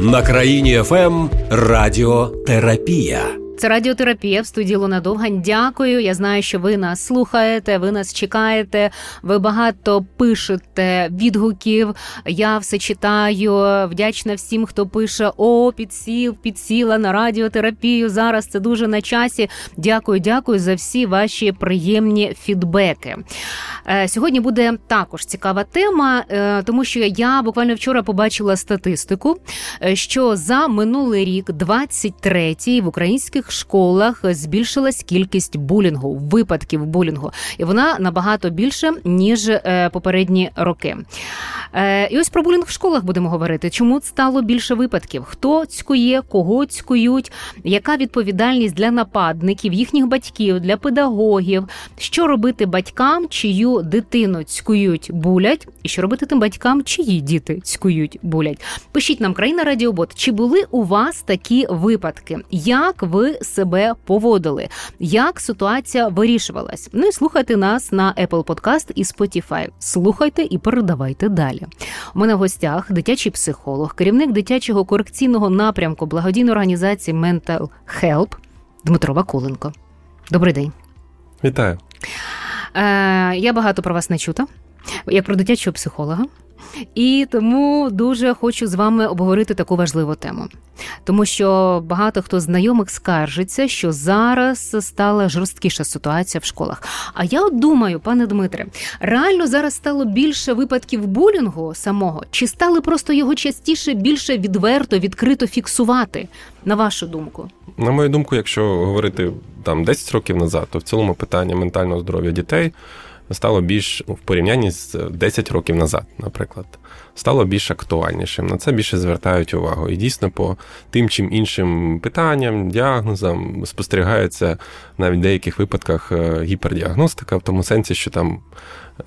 На країні ФМ Радіотерапія. Це радіотерапія в студії Луна Довгань. Дякую. Я знаю, що ви нас слухаєте, ви нас чекаєте. Ви багато пишете відгуків. Я все читаю. Вдячна всім, хто пише: О, підсіл, підсіла на радіотерапію. Зараз це дуже на часі. Дякую, дякую за всі ваші приємні фідбеки. Е, сьогодні буде також цікава тема, е, тому що я буквально вчора побачила статистику, е, що за минулий рік, 23-й, в українських школах збільшилась кількість булінгу, випадків булінгу, і вона набагато більше ніж попередні роки. І ось про булінг в школах будемо говорити. Чому стало більше випадків? Хто цькує, кого цькують, яка відповідальність для нападників, їхніх батьків, для педагогів, що робити батькам, чию дитину цькують булять, і що робити тим батькам, чиї діти цькують булять. Пишіть нам країна Радіобот, чи були у вас такі випадки? Як ви себе поводили? Як ситуація вирішувалась? Ну і слухайте нас на Apple Podcast і Spotify. Слухайте і передавайте далі. У мене в гостях дитячий психолог, керівник дитячого корекційного напрямку благодійної організації Mental Help Дмитро Вакуленко. Добрий день. Вітаю. Е, Я багато про вас не чута, як про дитячого психолога. І тому дуже хочу з вами обговорити таку важливу тему, тому що багато хто знайомих скаржиться, що зараз стала жорсткіша ситуація в школах. А я от думаю, пане Дмитре, реально зараз стало більше випадків булінгу самого, чи стали просто його частіше більше відверто, відкрито фіксувати? На вашу думку? На мою думку, якщо говорити там 10 років назад, то в цілому питання ментального здоров'я дітей стало більш в порівнянні з 10 років назад, наприклад, стало більш актуальнішим. На це більше звертають увагу. І дійсно по тим чим іншим питанням, діагнозам спостерігається навіть в деяких випадках е, гіпердіагностика, в тому сенсі, що там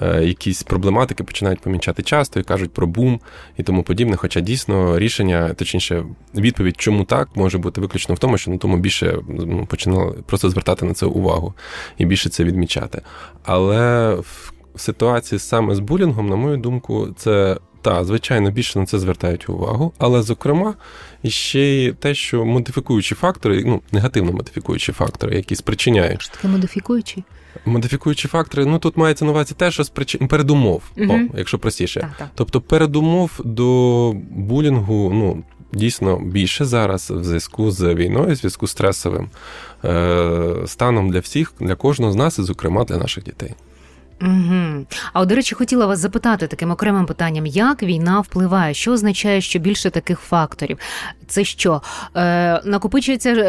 Е, якісь проблематики починають помічати часто і кажуть про бум і тому подібне. Хоча дійсно рішення, точніше, відповідь, чому так, може бути виключно в тому, що на тому більше ну, починали просто звертати на це увагу і більше це відмічати. Але в ситуації саме з булінгом, на мою думку, це. Та, звичайно, більше на це звертають увагу, але, зокрема, ще й те, що модифікуючі фактори, ну, негативно модифікуючі фактори, які спричиняють. Що таке модифікуючі? Модифікуючі фактори, ну тут мається на увазі те, що сприч... передумов, угу. О, якщо простіше. Так, так. Тобто передумов до булінгу, ну. Дійсно більше зараз в зв'язку з війною, в зв'язку з стресовим е, станом для всіх, для кожного з нас, і зокрема для наших дітей. Угу. А от, до речі, хотіла вас запитати таким окремим питанням, як війна впливає, що означає, що більше таких факторів? Це що? Е, Накопичується е,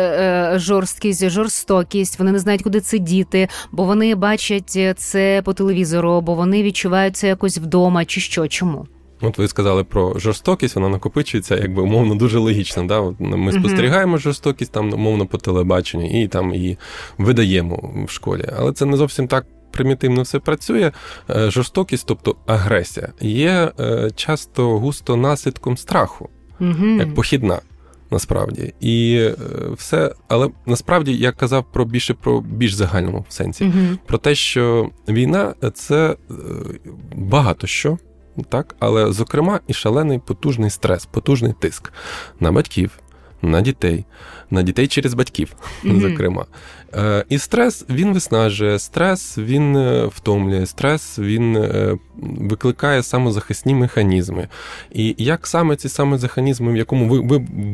е, жорсткість, жорстокість, вони не знають, куди це діти, бо вони бачать це по телевізору, бо вони відчувають це якось вдома, чи що? Чому? От ви сказали про жорстокість, вона накопичується, якби умовно дуже логічно. Да? От Ми спостерігаємо жорстокість там умовно по телебаченню і там її видаємо в школі. Але це не зовсім так примітивно все працює, е, жорстокість, тобто агресія, є е, часто густо наслідком страху, угу. як похідна. Насправді і е, все, але насправді я казав про більше про більш загальному сенсі, uh про те, що війна це багато що, так, але зокрема і шалений потужний стрес, потужний тиск на батьків, на дітей, на дітей через батьків, mm-hmm. зокрема. Е, і стрес він виснажує, стрес він е, втомлює, стрес він е, викликає самозахисні механізми. І як саме ці самозаханізми, в якому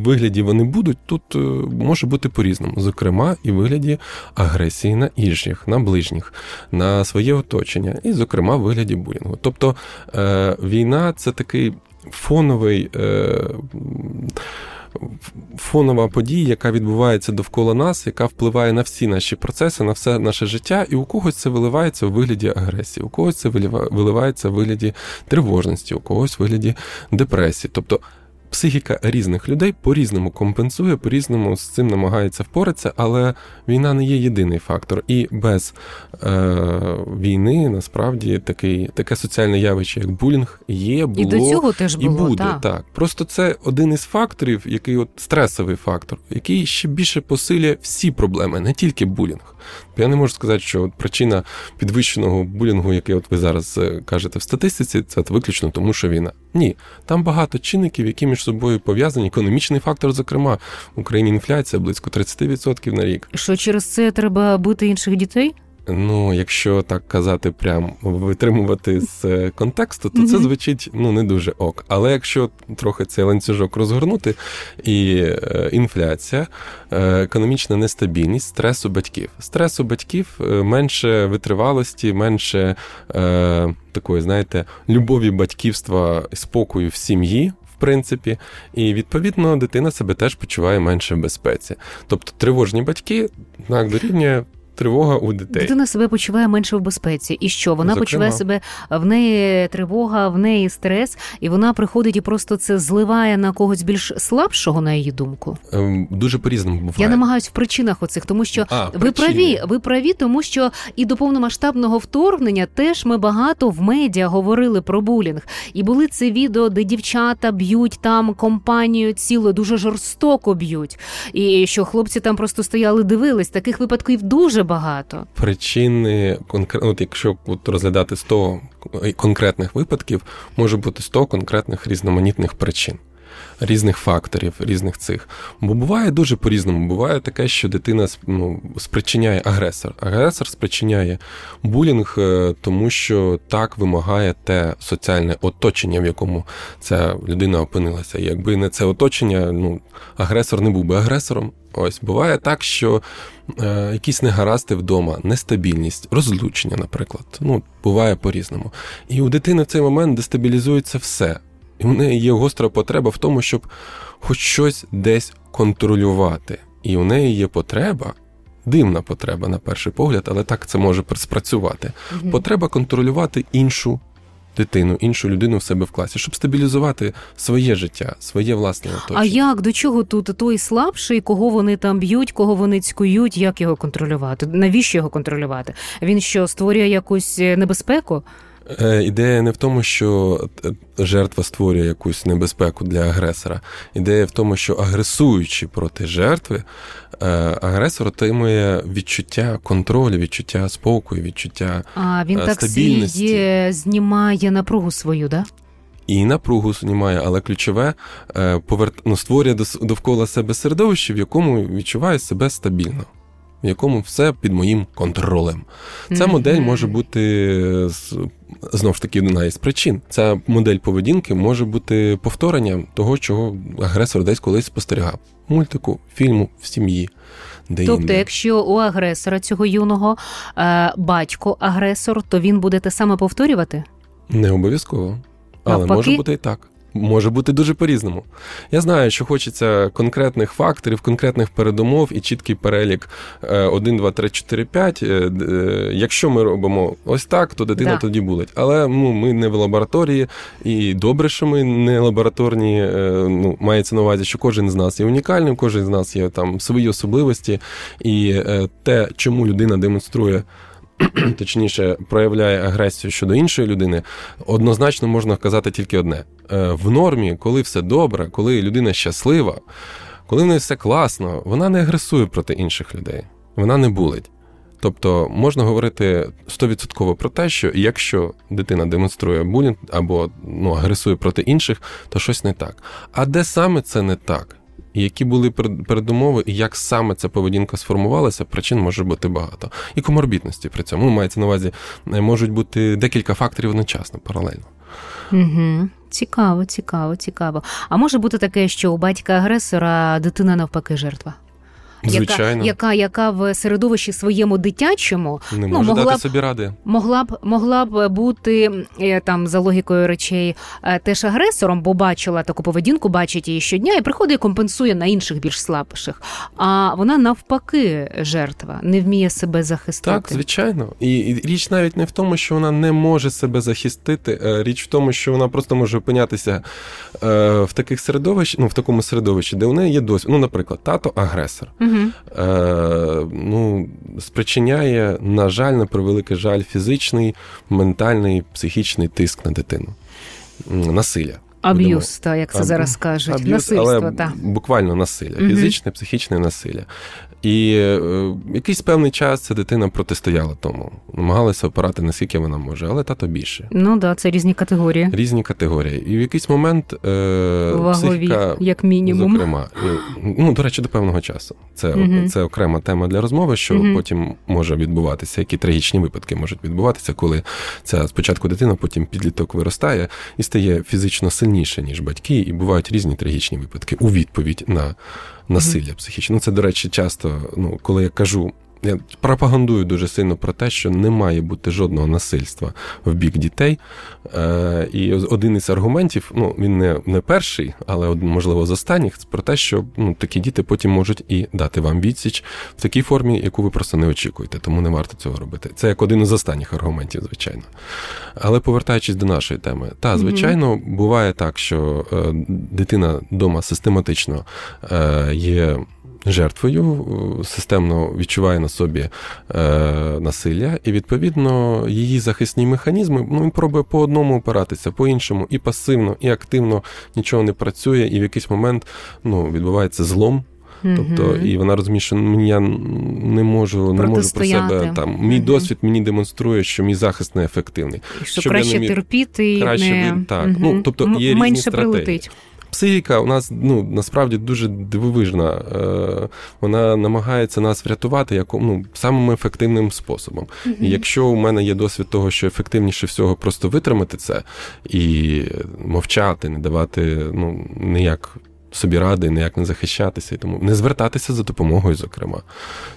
вигляді вони будуть, тут може бути по-різному. Зокрема, і в вигляді агресії на інших, на ближніх, на своє оточення, і, зокрема, в вигляді булінгу. Тобто війна це такий фоновий фонова подія, яка відбувається довкола нас, яка впливає на всі наші процеси, на все наше життя, і у когось це виливається у вигляді агресії, у когось це виливається у вигляді тривожності, у когось у вигляді депресії. Тобто психіка різних людей по-різному компенсує, по-різному з цим намагається впоратися, але війна не є єдиний фактор. І без е, війни насправді такий, таке соціальне явище, як булінг, є, було і до цього теж було, і буде. Так. так. Просто це один із факторів, який от стресовий фактор, який ще більше посилює всі проблеми, не тільки булінг. Я не можу сказати, що причина підвищеного булінгу, який от ви зараз е, кажете в статистиці, це виключно тому, що війна. Ні, там багато чинників, які між собою пов'язані. Економічний фактор, зокрема, в Україні інфляція близько 30% на рік. Що через це треба бити інших дітей? Ну, якщо так казати, прям витримувати з е, контексту, то це звучить ну не дуже ок. Але якщо трохи цей ланцюжок розгорнути, і е, інфляція, е, економічна нестабільність, стрес у батьків. Стрес у батьків менше витривалості, менше е, такої, знаєте, любові батьківства, спокою в сім'ї. В принципі, і відповідно дитина себе теж почуває менше в безпеці. Тобто тривожні батьки так дорівнює тривога у дітей. Дитина себе почуває менше в безпеці. І що? Вона Зокрема. почуває себе в неї тривога, в неї стрес, і вона приходить і просто це зливає на когось більш слабшого, на її думку. Ем, дуже по різному буває. Я намагаюсь в причинах оцих, тому що а, ви праві, ви праві, тому що і до повномасштабного вторгнення теж ми багато в медіа говорили про булінг. І були це відео, де дівчата б'ють там компанію цілу, дуже жорстоко б'ють. І що хлопці там просто стояли, дивились. Таких випадків дуже багато. Причини от якщо от розглядати 100 конкретних випадків, може бути 100 конкретних різноманітних причин. Різних факторів, різних цих. Бо буває дуже по-різному. Буває таке, що дитина ну, спричиняє агресор. Агресор спричиняє булінг, е, тому що так вимагає те соціальне оточення, в якому ця людина опинилася. якби не це оточення, ну агресор не був би агресором. Ось буває так, що е, якісь негаразди вдома, нестабільність, розлучення, наприклад. Ну, буває по-різному. І у дитини в цей момент дестабілізується все. І в неї є гостра потреба в тому, щоб хоч щось десь контролювати. І у неї є потреба, дивна потреба, на перший погляд, але так це може спрацювати. Потреба контролювати іншу дитину, іншу людину в себе в класі, щоб стабілізувати своє життя, своє власне оточення. А як до чого тут той слабший, кого вони там б'ють, кого вони цькують, як його контролювати? Навіщо його контролювати? Він що створює якусь е, небезпеку? Е, ідея не в тому, що е, жертва створює якусь небезпеку для агресора. Ідея в тому, що агресуючи проти жертви, е, агресор отримує відчуття контролю, відчуття спокою, відчуття А він стабільності. так знімає напругу свою, да? І напругу знімає, але ключове поверт... ну, створює довкола себе середовище, в якому відчуває себе стабільно в якому все під моїм контролем. Ця mm-hmm. модель може бути знову ж таки одна із причин. Ця модель поведінки може бути повторенням того, чого агресор десь колись спостерігав. Мультику, фільму, в сім'ї. Де Тобто, інде. якщо у агресора цього юного е, батько агресор, то він буде те саме повторювати? Не обов'язково. Але Навпаки? може бути і так може бути дуже по-різному. Я знаю, що хочеться конкретних факторів, конкретних передумов і чіткий перелік 1, 2, 3, 4, 5. Якщо ми робимо ось так, то дитина да. тоді булить. Але ну, ми не в лабораторії, і добре, що ми не лабораторні. Е, ну, мається на увазі, що кожен з нас є унікальним, кожен з нас є там свої особливості, і е, те, чому людина демонструє. точніше проявляє агресію щодо іншої людини, однозначно можна казати тільки одне: е, в нормі, коли все добре, коли людина щаслива, коли в неї все класно, вона не агресує проти інших людей, вона не булить. Тобто можна говорити стовідсотково про те, що якщо дитина демонструє булінг або ну, агресує проти інших, то щось не так. А де саме це не так? Які були передумови, і як саме ця поведінка сформувалася, причин може бути багато. І коморбітності при цьому мається на увазі, е, можуть бути декілька факторів одночасно, паралельно. Угу. Цікаво, цікаво, цікаво. А може бути таке, що у батька агресора дитина навпаки жертва? Звичайно. яка яка в середовищі своєму дитячому не ну, може могла дати б, собі ради. Могла б могла б бути е, там за логікою речей е, теж агресором, бо бачила таку поведінку, бачить її щодня і приходить і компенсує на інших більш слабших. А вона навпаки жертва, не вміє себе захистити. Так, звичайно. І, і річ навіть не в тому, що вона не може себе захистити. Е, річ в тому, що вона просто може опинятися в таких середовищ, ну в такому середовищі, де у неї є досвід. Ну, наприклад, тато агресор. Угу е, ну, спричиняє, на жаль, на превеликий жаль, фізичний, ментальний, психічний тиск на дитину, насилля. Аб'юз, та як це зараз кажуть, аб'юз, насильство, але та. буквально насилля, фізичне, психічне насилля. І е, якийсь певний час ця дитина протистояла тому, намагалася опирати наскільки вона може, але тато більше. Ну так, да, це різні категорії. Різні категорії. І в якийсь момент е, Вагові, психіка, як мінімум. Зокрема, ну, до речі, до певного часу. Це угу. це окрема тема для розмови, що угу. потім може відбуватися, які трагічні випадки можуть відбуватися, коли ця спочатку дитина, потім підліток виростає і стає фізично сильніше, ніж батьки, і бувають різні трагічні випадки у відповідь на насилля психічне. Ну, Це, до речі, часто, ну, коли я кажу. Я пропагандую дуже сильно про те, що не має бути жодного насильства в бік дітей. Е, І один із аргументів, ну він не не перший, але можливо з останніх, про те, що ну, такі діти потім можуть і дати вам відсіч в такій формі, яку ви просто не очікуєте, тому не варто цього робити. Це як один із останніх аргументів, звичайно. Але повертаючись до нашої теми, та звичайно, буває так, що е, дитина вдома систематично е, є жертвою, системно відчуває на собі е, насилля, і відповідно її захисні механізми ну, він пробує по одному опиратися, по іншому, і пасивно, і активно нічого не працює, і в якийсь момент ну, відбувається злом. Тобто, і вона розуміє, що я не можу не можу про себе там. Мій угу. досвід мені демонструє, що мій захист неефективний. Що Щоб краще міг... терпіти, краще не... так. Угу. Ну тобто є Менше різні стратегії. Прилетить. Психіка у нас ну насправді дуже дивовижна. Е, Вона намагається нас врятувати якому ну, самим ефективним способом. Mm-hmm. І якщо у мене є досвід того, що ефективніше всього просто витримати це і мовчати, не давати ну ніяк собі ради, ніяк не захищатися і тому не звертатися за допомогою, зокрема.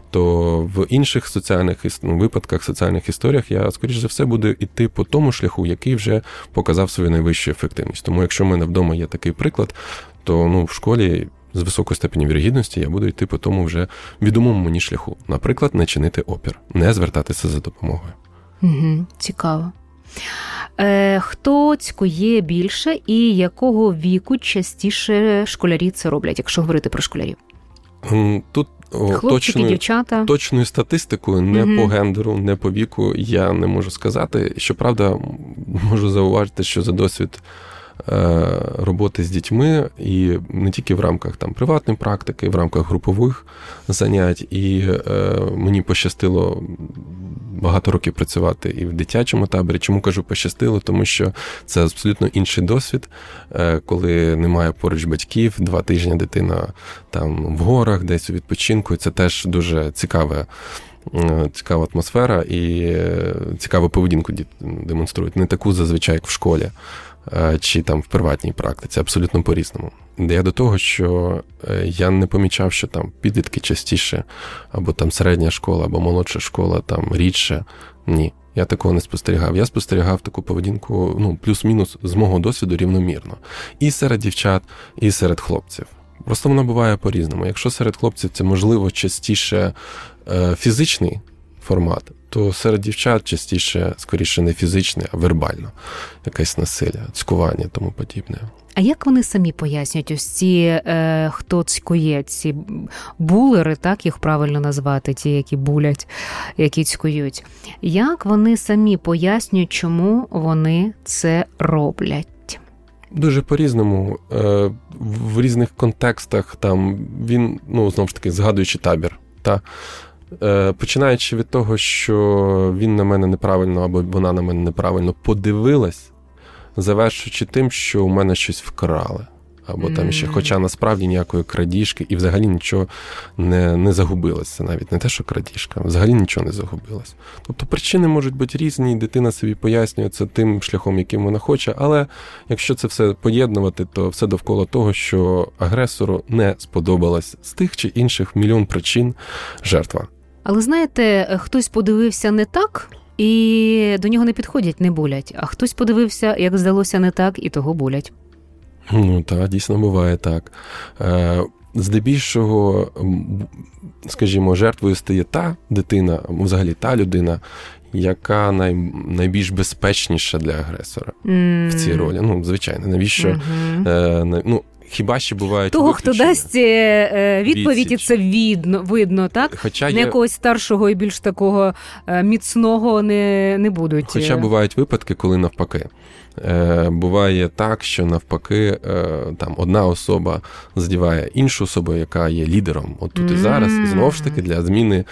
То в інших соціальних ну, випадках, соціальних історіях я, скоріш за все, буду йти по тому шляху, який вже показав свою найвищу ефективність. Тому, якщо в мене вдома є такий приклад, то ну, в школі. З високою степені вірогідності я буду йти по тому вже відомому мені шляху. Наприклад, не чинити опір, не звертатися за допомогою. Угу, Цікаво. Е, Хто цькує більше і якого віку частіше школярі це роблять, якщо говорити про школярів? Тут Хлопчики, точною, дівчата. точною статистикою не угу. по гендеру, не по віку я не можу сказати. Щоправда, можу зауважити, що за досвід роботи з дітьми, і не тільки в рамках там приватної практики, в рамках групових занять. І е, мені пощастило багато років працювати і в дитячому таборі. Чому кажу пощастило? Тому що це абсолютно інший досвід, е, коли немає поруч батьків, два тижні дитина там в горах, десь у відпочинку. Це теж дуже цікаве. Цікава атмосфера і цікаву поведінку демонструють. Не таку зазвичай, як в школі. Е, чи там в приватній практиці, абсолютно по-різному. Я до того, що е, я не помічав, що там підлітки частіше, або там середня школа, або молодша школа там рідше. Ні. Я такого не спостерігав. Я спостерігав таку поведінку, ну, плюс-мінус з мого досвіду рівномірно. І серед дівчат, і серед хлопців. Просто воно буває по-різному. Якщо серед хлопців це можливо частіше е, фізичний формат, то серед дівчат частіше, скоріше, не фізичне, а вербально якесь насилля, цькування тому подібне. А як вони самі пояснюють ось ці, е, хто цькує, ці булери, так їх правильно назвати, ті, які булять, які цькують? Як вони самі пояснюють, чому вони це роблять? Дуже по-різному. Е, в різних контекстах там він, ну, знову ж таки, згадуючи табір. Та починаючи від того, що він на мене неправильно або вона на мене неправильно подивилась, завершуючи тим, що у мене щось вкрали. Або там ще, хоча насправді ніякої крадіжки, і взагалі нічого не не загубилося. Навіть не те, що крадіжка, взагалі нічого не загубилось. Тобто причини можуть бути різні, і дитина собі пояснює це тим шляхом, яким вона хоче. Але якщо це все поєднувати, то все довкола того, що агресору не сподобалось з тих чи інших мільйон причин жертва. Але знаєте, хтось подивився не так, і до нього не підходять, не болять. А хтось подивився, як здалося, не так, і того болять. Ну так, дійсно буває так. Е, здебільшого, скажімо, жертвою стає та дитина, взагалі та людина, яка най, найбільш безпечніша для агресора mm. в цій ролі. Ну, звичайно, навіщо? Mm-hmm. Е, ну, хіба що бувають того, виключення. хто дасть е, відповіді, Відсіч. це видно, видно, так? Хоча Не є, якогось старшого і більш такого е, міцного не, не будуть. хоча бувають випадки, коли навпаки. Е, Буває так, що навпаки е, там одна особа задіває іншу особу, яка є лідером. От тут і зараз знову ж таки для зміни е,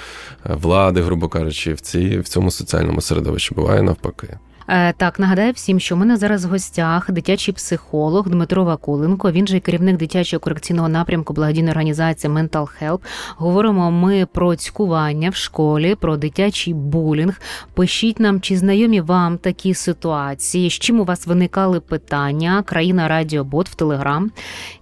влади, грубо кажучи, в цій в цьому соціальному середовищі буває навпаки. Е, Так, нагадаю всім, що у мене зараз в гостях дитячий психолог Дмитро Вакуленко. Він же керівник дитячого корекційного напрямку благодійної організації Mental Help. Говоримо ми про цькування в школі, про дитячий булінг. Пишіть нам, чи знайомі вам такі ситуації, з чим у вас виникали питання. Країна Радіобот в Телеграм.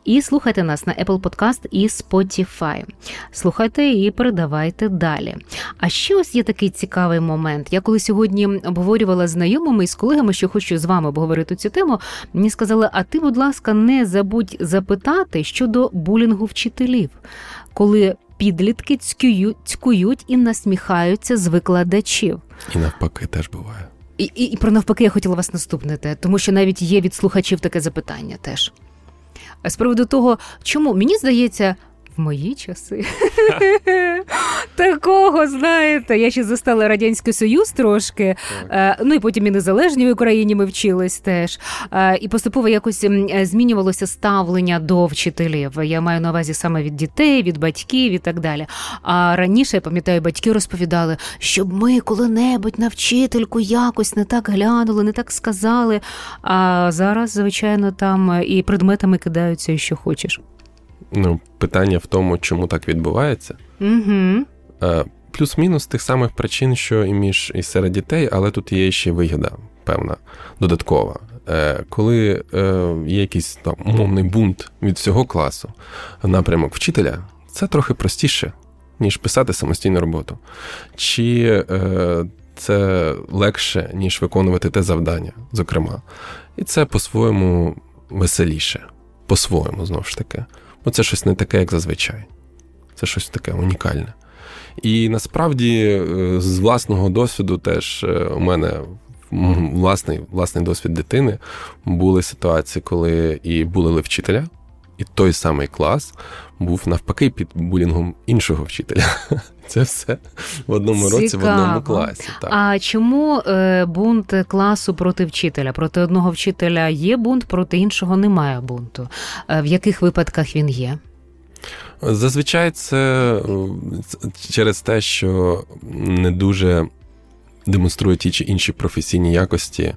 І слухайте нас на Apple Podcast і Spotify. Слухайте і передавайте далі. А ще ось є такий цікавий момент. Я коли сьогодні обговорювала з знайомими і з колегами, що хочу з вами обговорити цю тему, мені сказали: а ти, будь ласка, не забудь запитати щодо булінгу вчителів, коли підлітки цькують, цькують і насміхаються з викладачів. І навпаки теж буває. І, і, і про навпаки, я хотіла вас наступне, те, тому що навіть є від слухачів таке запитання теж. З приводу того, чому мені здається, в мої часи такого, знаєте, я ще застала Радянський Союз трошки, е, ну і потім і незалежні в Україні ми вчились теж. Е, І поступово якось е, змінювалося ставлення до вчителів. Я маю на увазі саме від дітей, від батьків і так далі. А раніше я пам'ятаю, батьки розповідали, щоб ми коли-небудь на вчительку якось не так глянули, не так сказали. А зараз, звичайно, там і предметами кидаються, і що хочеш. Ну, питання в тому, чому так відбувається. Угу. Плюс-мінус тих самих причин, що і між і серед дітей, але тут є ще вигода, певна, додаткова. Е, Коли е, є якийсь там умовний бунт від всього класу, напрямок вчителя, це трохи простіше, ніж писати самостійну роботу. Чи це легше, ніж виконувати те завдання, зокрема. І це по-своєму веселіше, по-своєму, знову ж таки. Бо це щось не таке, як зазвичай. Це щось таке унікальне. І насправді, е, з власного досвіду, теж е, у мене власний, власний досвід дитини були ситуації, коли і були вчителя, і той самий клас був навпаки під булінгом іншого вчителя. Це все в одному році, в одному класі. Так. А чому е, бунт класу проти вчителя? Проти одного вчителя є бунт, проти іншого немає бунту. Е, в яких випадках він є? Зазвичай це е, через те, що не дуже демонструє ті чи інші професійні якості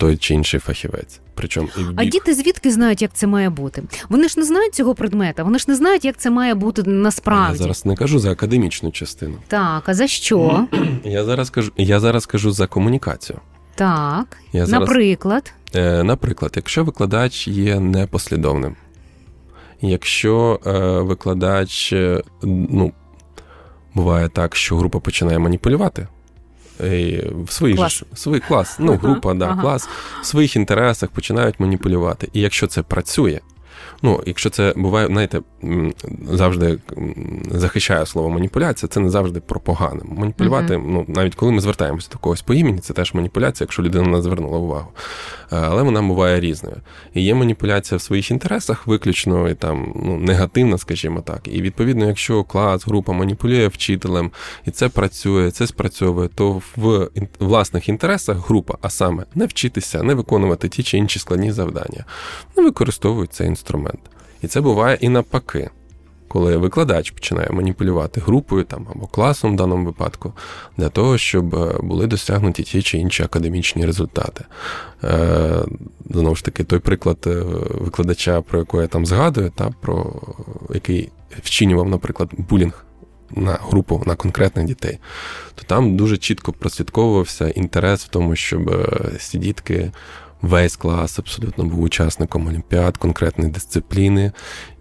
той чи інший фахівець. Причому і в А діти звідки знають, як це має бути? Вони ж не знають цього предмета, вони ж не знають, як це має бути насправді. Я зараз не кажу за академічну частину. Так, а за що? Я зараз кажу, я зараз кажу за комунікацію. Так, Я зараз, наприклад, е, наприклад, якщо викладач є непослідовним, якщо е, викладач, е, ну, буває так, що група починає маніпулювати. В свої Клас. ж свій клас, ну, група, да, ага. клас, в своїх інтересах починають маніпулювати. І якщо це працює, ну, якщо це буває, знаєте, завжди захищає захищаю слово маніпуляція, це не завжди про погане. Маніпулювати, ну, навіть коли ми звертаємося до когось по імені, це теж маніпуляція, якщо людина не звернула увагу. Е, Але вона буває різною. І є маніпуляція в своїх інтересах, виключно і там ну, негативна, скажімо так. І відповідно, якщо клас, група маніпулює вчителем, і це працює, це спрацьовує, то в власних інтересах група, а саме не вчитися, не виконувати ті чи інші складні завдання, не використовують цей інструмент. І це буває і навпаки. Коли викладач починає маніпулювати групою там або класом в даному випадку, для того, щоб е, були досягнуті ті чи інші академічні результати. Е, знову ж таки, той приклад е, викладача, про якого я там згадую, та про який вчинював, наприклад, булінг на групу, на конкретних дітей, то там дуже чітко прослідковувався інтерес в тому, щоб е, ці дітки. Весь клас абсолютно був учасником олімпіад, конкретної дисципліни.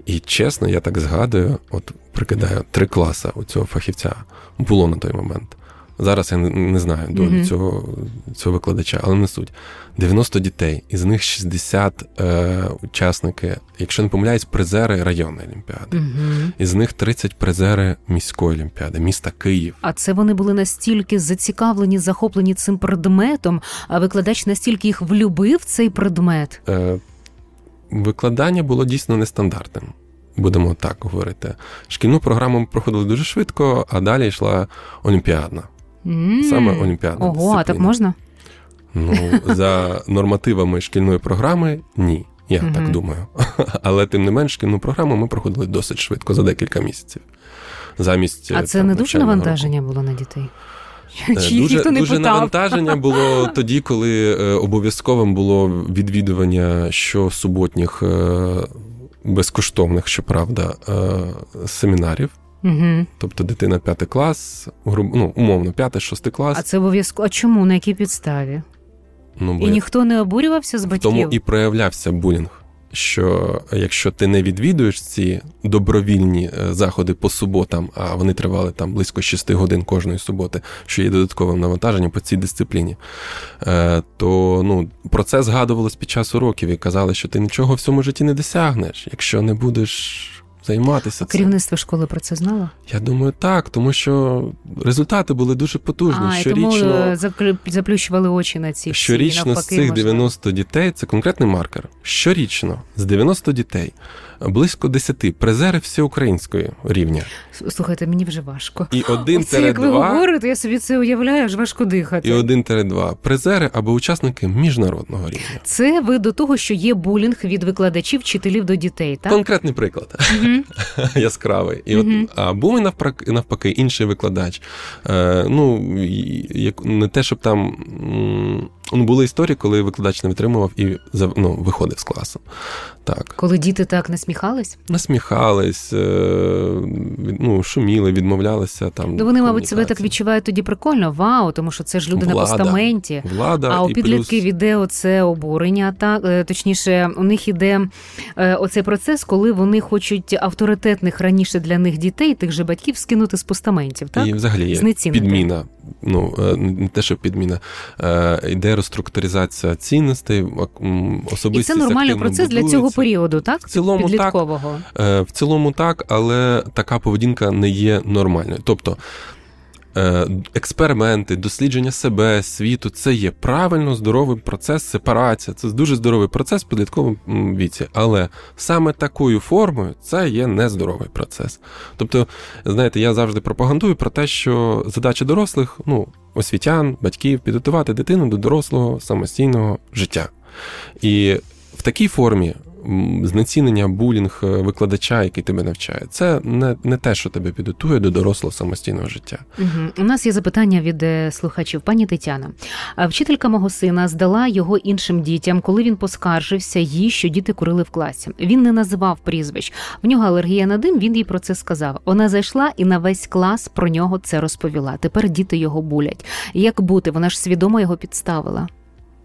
І чесно, я так згадую, от прикидаю, три класи у цього фахівця було на той момент. Зараз я не, знаю долю Мгм. цього, цього викладача, але не суть. 90 дітей, із них 60 е, учасники, якщо не помиляюсь, призери районної олімпіади. угу. Із них 30 призери міської олімпіади, міста Київ. А це вони були настільки зацікавлені, захоплені цим предметом, а викладач настільки їх влюбив цей предмет. Е, викладання було дійсно нестандартним. Будемо так говорити. Шкільну програму ми проходили дуже швидко, а далі йшла олімпіадна. Саме олімпіадна. Ого, а так можна? Ну, за нормативами шкільної програми ні. Я так думаю. Але тим не менш, шкільну програму ми проходили досить швидко, за декілька місяців. Замість А це там, не дуже навантаження було на дітей? року. Чи Е, їх Дуже, ніхто не дуже питав? навантаження було тоді, коли е, обов'язковим було відвідування щосуботніх е, безкоштовних, щоправда, семінарів. Угу. Тобто дитина п'ятий клас, грубо- ну, умовно, п'ятий, шостий клас. А це обов'язково. А чому? На якій підставі? ну, бо І ніхто не обурювався з батьків? тому і проявлявся булінг. Що якщо ти не відвідуєш ці добровільні е, заходи по суботам, а вони тривали там близько 6 годин кожної суботи, що є додатковим навантаженням по цій дисципліні, е, то ну, про це згадувалось під час уроків і казали, що ти нічого в цьому житті не досягнеш, якщо не будеш займатися А керівництво школи про це знало? Я думаю, так, тому що результати були дуже потужні. а, Щорічно тому щорічно, е, заплющували очі на ці всі, навпаки, з цих можливо. 90 дітей це конкретний маркер. Щорічно з 90 дітей близько 10 призери всеукраїнської рівня. Слухайте, мені вже важко. І один Оце, як ви говорите, я собі це уявляю, аж важко дихати. і один 2 призери або учасники міжнародного рівня. Це ви до того, що є булінг від викладачів, вчителів до дітей, так? Конкретний приклад Мгм. яскравий. І Мгм. от, а був і навпаки, навпаки інший викладач. Е, ну, як, не те, щоб там. Ну, були історії, коли викладач не витримував і ну, виходив з класу. Так. Коли діти так насміхались? насміхались, е, ну, шуміли, відмовлялися там. Ну вони, мабуть, себе так відчувають тоді прикольно. Вау, тому що це ж люди на постаменті. Влада А у підлітків плюс іде оце обурення, так е, точніше, у них іде е, оцей процес, коли вони хочуть авторитетних раніше для них дітей, тих же батьків, скинути з постаментів. Так і взагалі є підміна. Ну, е, не те, що підміна, е, йде реструктуризація цінностей, м, і це нормальний процес для цього періоду, так? В цілому так, Підліткового. так, В цілому так, але така поведінка не є нормальною. Тобто е, експерименти, дослідження себе, світу це є правильно здоровий процес, сепарація. Це дуже здоровий процес в підлітковому віці. Але саме такою формою це є нездоровий процес. Тобто, знаєте, я завжди пропагандую про те, що задача дорослих, ну, освітян, батьків, підготувати дитину до дорослого самостійного життя. І в такій формі знецінення булінг е, викладача, який тебе навчає, це не, не те, що тебе підготує до дорослого самостійного життя. Угу. У нас є запитання від е, слухачів. Пані Тетяна, вчителька мого сина здала його іншим дітям, коли він поскаржився їй, що діти курили в класі. Він не називав прізвищ. В нього алергія на дим. Він їй про це сказав. Вона зайшла і на весь клас про нього це розповіла. Тепер діти його булять. Як бути? Вона ж свідомо його підставила.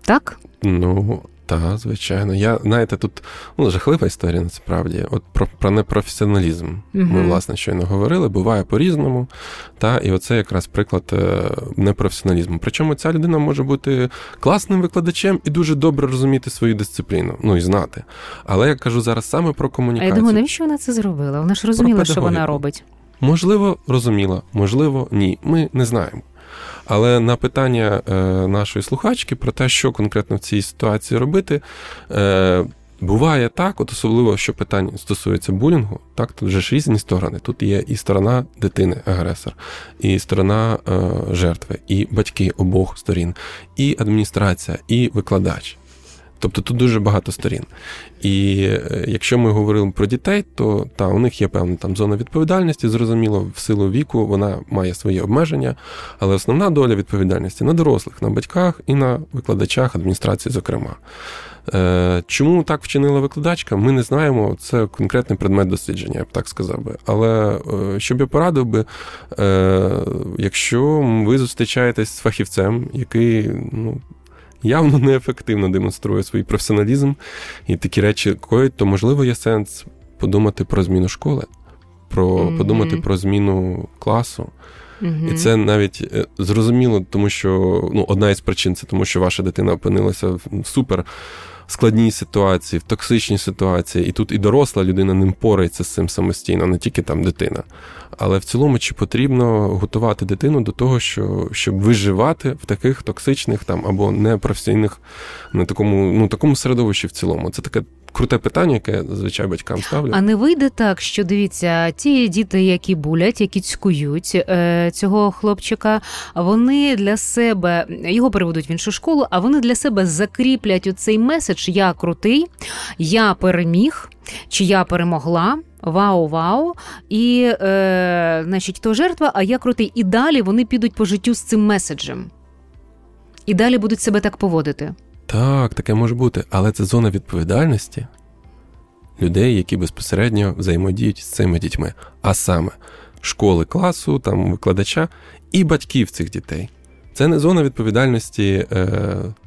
Так? Ну, та, звичайно. Я, знаєте, тут ну, жахлива історія насправді. От про, про непрофесіоналізм. Ми, власне, щойно говорили, буває по-різному. Та, і оце якраз приклад е, непрофесіоналізму. Причому ця людина може бути класним викладачем і дуже добре розуміти свою дисципліну, ну і знати. Але я кажу зараз саме про А я думаю, навіщо вона це зробила? Вона ж розуміла, що вона робить. Можливо, розуміла, можливо, ні. Ми не знаємо. Але на питання е, нашої слухачки про те, що конкретно в цій ситуації робити, е, буває так, от особливо, що питання стосується булінгу, так, тут вже ж різні сторони. Тут є і сторона дитини, агресор, і сторона е, жертви, і батьки обох сторін, і адміністрація, і викладач. Тобто тут дуже багато сторін. І е, якщо ми говоримо про дітей, то та, у них є певна там зона відповідальності, зрозуміло, в силу віку вона має свої обмеження, але основна доля відповідальності на дорослих, на батьках і на викладачах адміністрації, зокрема. Е, Чому так вчинила викладачка? Ми не знаємо. Це конкретний предмет дослідження, я б так сказав би. Але е, що б я порадив би, якщо ви зустрічаєтесь з фахівцем, який ну, явно неефективно демонструє свій професіоналізм і такі речі коїть, то можливо є сенс подумати про зміну школи, про Мгм. подумати про зміну класу. Мгм. І це навіть е, зрозуміло, тому що ну, одна із причин це тому, що ваша дитина опинилася в супер складній ситуації, в токсичній ситуації, і тут і доросла людина не порається з цим самостійно, не тільки там дитина. Але в цілому, чи потрібно готувати дитину до того, що, щоб виживати в таких токсичних там або непрофесійних, на такому, ну, такому середовищі в цілому. Це таке круте питання, яке зазвичай батькам ставлю. А не вийде так, що дивіться, ті діти, які булять, які цькують е, цього хлопчика, вони для себе його переведуть в іншу школу, а вони для себе закріплять оцей меседж Я крутий, я переміг чи я перемогла. Вау, вау, і е, значить, то жертва, а я крутий. І далі вони підуть по життю з цим меседжем. І далі будуть себе так поводити. Так, таке може бути, але це зона відповідальності людей, які безпосередньо взаємодіють з цими дітьми, а саме школи класу, там викладача і батьків цих дітей. Це не зона відповідальності е,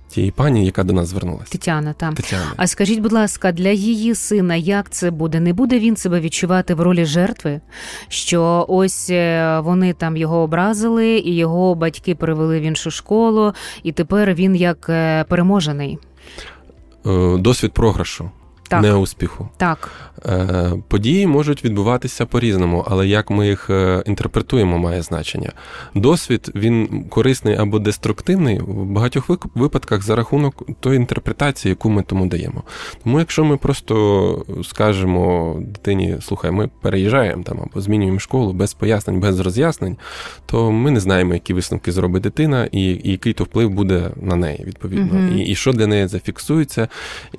тієї пані, яка до нас звернулася. Тетяна, там. Тетяна. А скажіть, будь ласка, для її сина як це буде? Не буде він себе відчувати в ролі жертви? Що ось е, вони там його образили, і його батьки перевели в іншу школу, і тепер він як е, переможений? Е, досвід програшу. Так. Неуспіху. Так. Е, події можуть відбуватися по-різному, але як ми їх е, інтерпретуємо, має значення. Досвід він корисний або деструктивний в багатьох випадках за рахунок тої інтерпретації, яку ми тому даємо. Тому, якщо ми просто скажемо дитині, слухай, ми переїжджаємо там або змінюємо школу без пояснень, без роз'яснень, то ми не знаємо, які висновки зробить дитина, і, і який то вплив буде на неї, відповідно, угу. і, і що для неї зафіксується,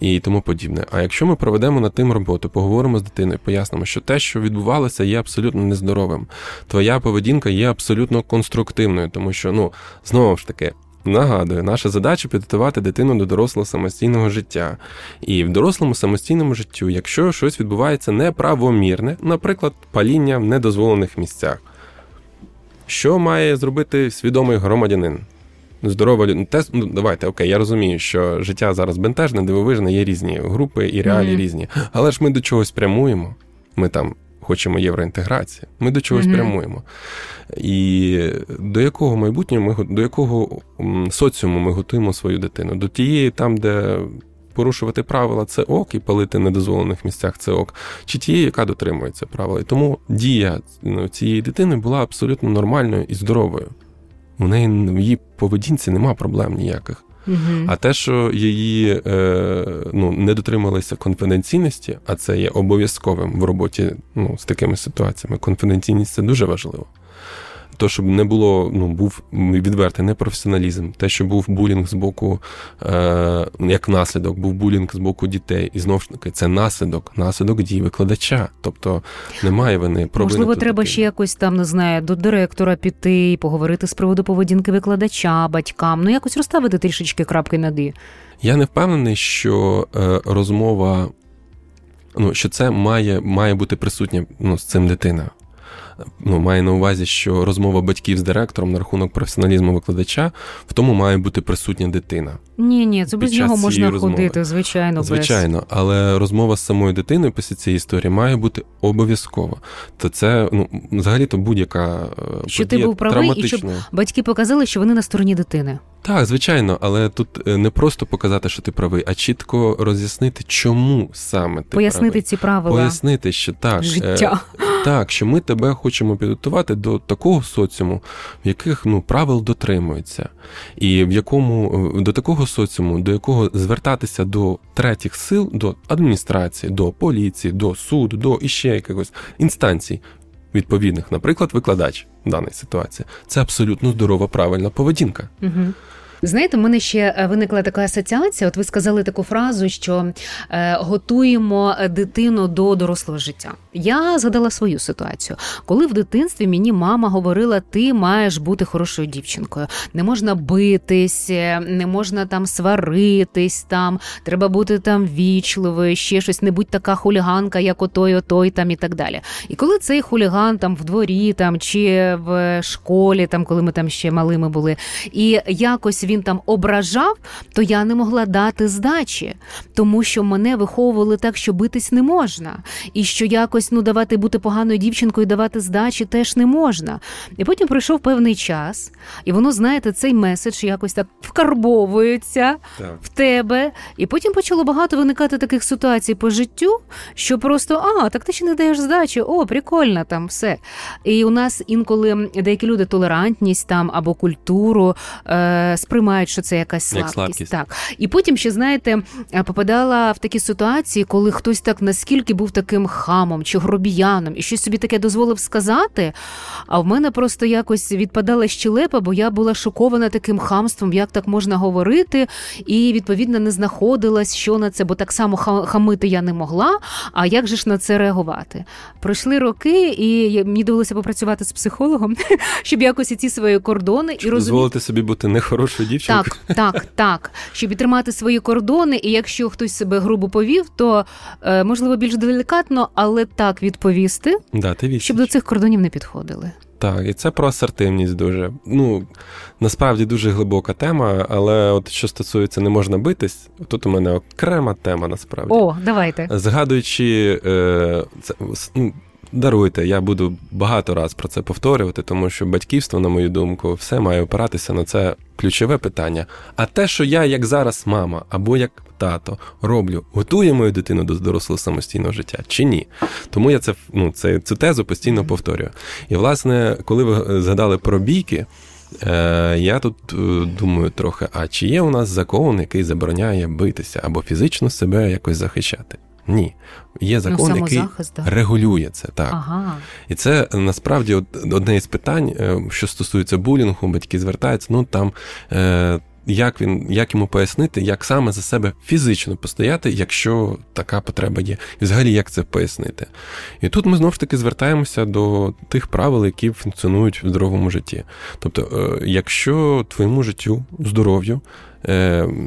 і тому подібне. А якщо ми проведемо над тим роботу, поговоримо з дитиною, пояснимо, що те, що відбувалося, є абсолютно нездоровим. Твоя поведінка є абсолютно конструктивною, тому що, ну, знову ж таки. Нагадую, наша задача підготувати дитину до дорослого самостійного життя. І в дорослому самостійному життю, якщо щось відбувається неправомірне, наприклад, паління в недозволених місцях, що має зробити свідомий громадянин? Здорова людина. ну, давайте, окей, я розумію, що життя зараз бентежне, дивовижне, є різні групи і реалії mm-hmm. різні. Але ж ми до чогось прямуємо. Ми там хочемо євроінтеграції. Ми до чогось mm-hmm. прямуємо. І до якого майбутнього ми до якого соціуму ми готуємо свою дитину? До тієї, там, де. Порушувати правила це ок, і палити в недозволених місцях це ок, чи тієї, яка дотримується правил. І тому дія ну, цієї дитини була абсолютно нормальною і здоровою у неї в її поведінці нема проблем ніяких. Uh-huh. А те, що її е, ну, не дотрималися конфіденційності, а це є обов'язковим в роботі ну, з такими ситуаціями. Конфіденційність це дуже важливо то, щоб не було, ну був відвертий непрофесіоналізм, те, що був булінг з боку, е, як наслідок, був булінг з боку дітей, і знову ж таки, це наслідок, наслідок дій викладача. Тобто немає вини про можливо, треба ще якось там не знаю, до директора піти, поговорити з приводу поведінки викладача, батькам, ну якось розставити трішечки крапки над «і». Я не впевнений, що е, розмова. Ну, що це має має бути присутня ну, з цим дитина ну, має на увазі, що розмова батьків з директором на рахунок професіоналізму викладача в тому має бути присутня дитина. Ні, ні, це без нього можна розмови. ходити, звичайно. Звичайно, без... але розмова з самою дитиною після цієї історії має бути обов'язкова. То це ну взагалі то будь-яка е, що подія ти був правий, і щоб батьки показали, що вони на стороні дитини. Так, звичайно, але тут е, не просто показати, що ти правий, а чітко роз'яснити, чому саме ти пояснити правий. ці правила. Пояснити, що так, життя. Е, так, що ми тебе хочемо підготувати до такого соціуму, в яких ну правил дотримуються, і в якому до такого соціуму, до якого звертатися до третіх сил, до адміністрації, до поліції, до суду, до іще якихось інстанцій. Відповідних, наприклад, викладач в даній ситуації, це абсолютно здорова, правильна поведінка. Угу. Знаєте, в мене ще е, виникла така асоціація. От ви сказали таку фразу, що е, готуємо дитину до дорослого життя. Я згадала свою ситуацію, коли в дитинстві мені мама говорила: ти маєш бути хорошою дівчинкою, не можна битись, е, не можна там сваритись, там треба бути там вічливою, ще щось, не будь така хуліганка, як отой, отой там і так далі. І коли цей хуліган там в дворі, там чи в школі, там коли ми там ще малими були, і якось він там ображав, то я не могла дати здачі, тому що мене виховували так, що битись не можна, і що якось ну давати бути поганою дівчинкою, давати здачі теж не можна. І потім пройшов певний час, і воно, знаєте, цей меседж якось так вкарбовується так. в тебе. І потім почало багато виникати таких ситуацій по життю, що просто а, так ти ще не даєш здачі, о, прикольно там все. І у нас інколи деякі люди толерантність там або культуру е, сприймають сприймають, що це якась слабкість. Як слабкість. Так. І потім ще, знаєте, попадала в такі ситуації, коли хтось так наскільки був таким хамом чи гробіяном, і щось собі таке дозволив сказати. А в мене просто якось відпадала щелепа, бо я була шокована таким хамством, як так можна говорити, і відповідно не знаходилась, що на це, бо так само хамити я не могла. А як же ж на це реагувати? Пройшли роки, і мені довелося попрацювати з психологом, щоб якось ці свої кордони щоб і розуміти... дозволити собі бути нехорошою дівчинкою. Так, так, так. Щоб підтримати свої кордони, і якщо хтось себе грубо повів, то е, можливо більш делікатно, але так відповісти, да, ти щоб до цих кордонів не підходили. Так, і це про асертивність дуже. Ну, насправді дуже глибока тема, але от що стосується не можна битись, тут у мене окрема тема насправді. О, давайте. Згадуючи, е, це, ну, даруйте, я буду багато раз про це повторювати, тому що батьківство, на мою думку, все має опиратися на це ключове питання. А те, що я, як зараз мама або як тато, роблю, готує мою дитину до дорослого самостійного життя чи ні? Тому я це ну, це, цю тезу постійно повторюю. І, власне, коли ви згадали про бійки. Е, я тут е, думаю трохи: а чи є у нас закон, який забороняє битися або фізично себе якось захищати? Ні. Є ну, закон, ну, який да. регулює це. так. Ага. І це насправді одне із питань, е, що стосується булінгу, батьки звертаються, ну там. Як він, як йому пояснити, як саме за себе фізично постояти, якщо така потреба є, і взагалі як це пояснити? І тут ми знову ж таки звертаємося до тих правил, які функціонують в здоровому житті. Тобто, якщо твоєму життю, здоров'ю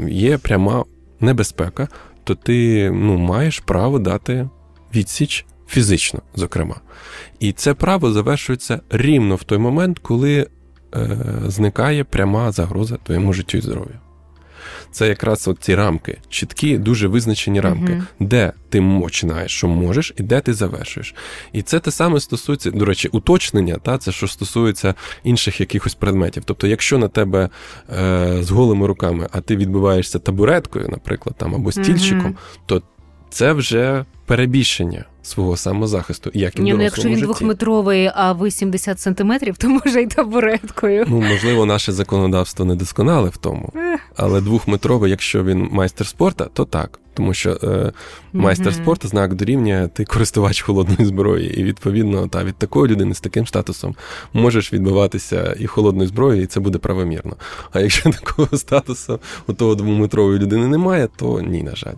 є пряма небезпека, то ти ну, маєш право дати відсіч фізично, зокрема. І це право завершується рівно в той момент, коли е, зникає пряма загроза твоєму життю і здоров'ю це якраз от ці рамки, чіткі, дуже визначені рамки, uh де ти починаєш, що можеш, і де ти завершуєш. І це те саме стосується, до речі, уточнення, та це що стосується інших якихось предметів. Тобто, якщо на тебе е, з голими руками, а ти відбиваєшся табуреткою, наприклад, там або стільчиком, uh то це вже перебільшення свого самозахисту. Як і Ні, ну, якщо він житті. двохметровий, а ви 70 сантиметрів, то може й табуреткою. Ну можливо, наше законодавство не досконале в тому, але двохметровий, якщо він майстер спорта, то так тому що е, майстер mm-hmm. спорту знак дорівнює ти користувач холодної зброї. І відповідно, та від такої людини з таким статусом можеш відбиватися і холодною зброєю, і це буде правомірно. А якщо такого статусу у того двометрової людини немає, то ні, на жаль.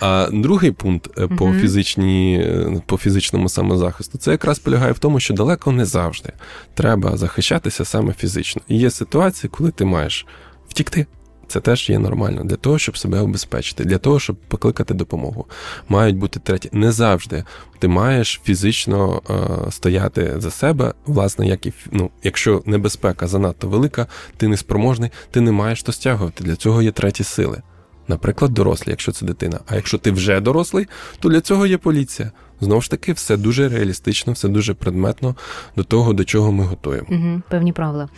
А другий пункт mm-hmm. по фізичній, е, по фізичному самозахисту це якраз полягає в тому, що далеко не завжди треба захищатися саме фізично. І є ситуації, коли ти маєш втікти. Це теж є нормально для того, щоб себе обезпечити, для того, щоб покликати допомогу. Мають бути треті. Не завжди ти маєш фізично е, стояти за себе, власне, як і ну, якщо небезпека занадто велика, ти не спроможний, ти не маєш то стягувати. Для цього є треті сили. Наприклад, дорослі, якщо це дитина. А якщо ти вже дорослий, то для цього є поліція. Знову ж таки, все дуже реалістично, все дуже предметно до того, до чого ми готуємо. Угу, Певні правила.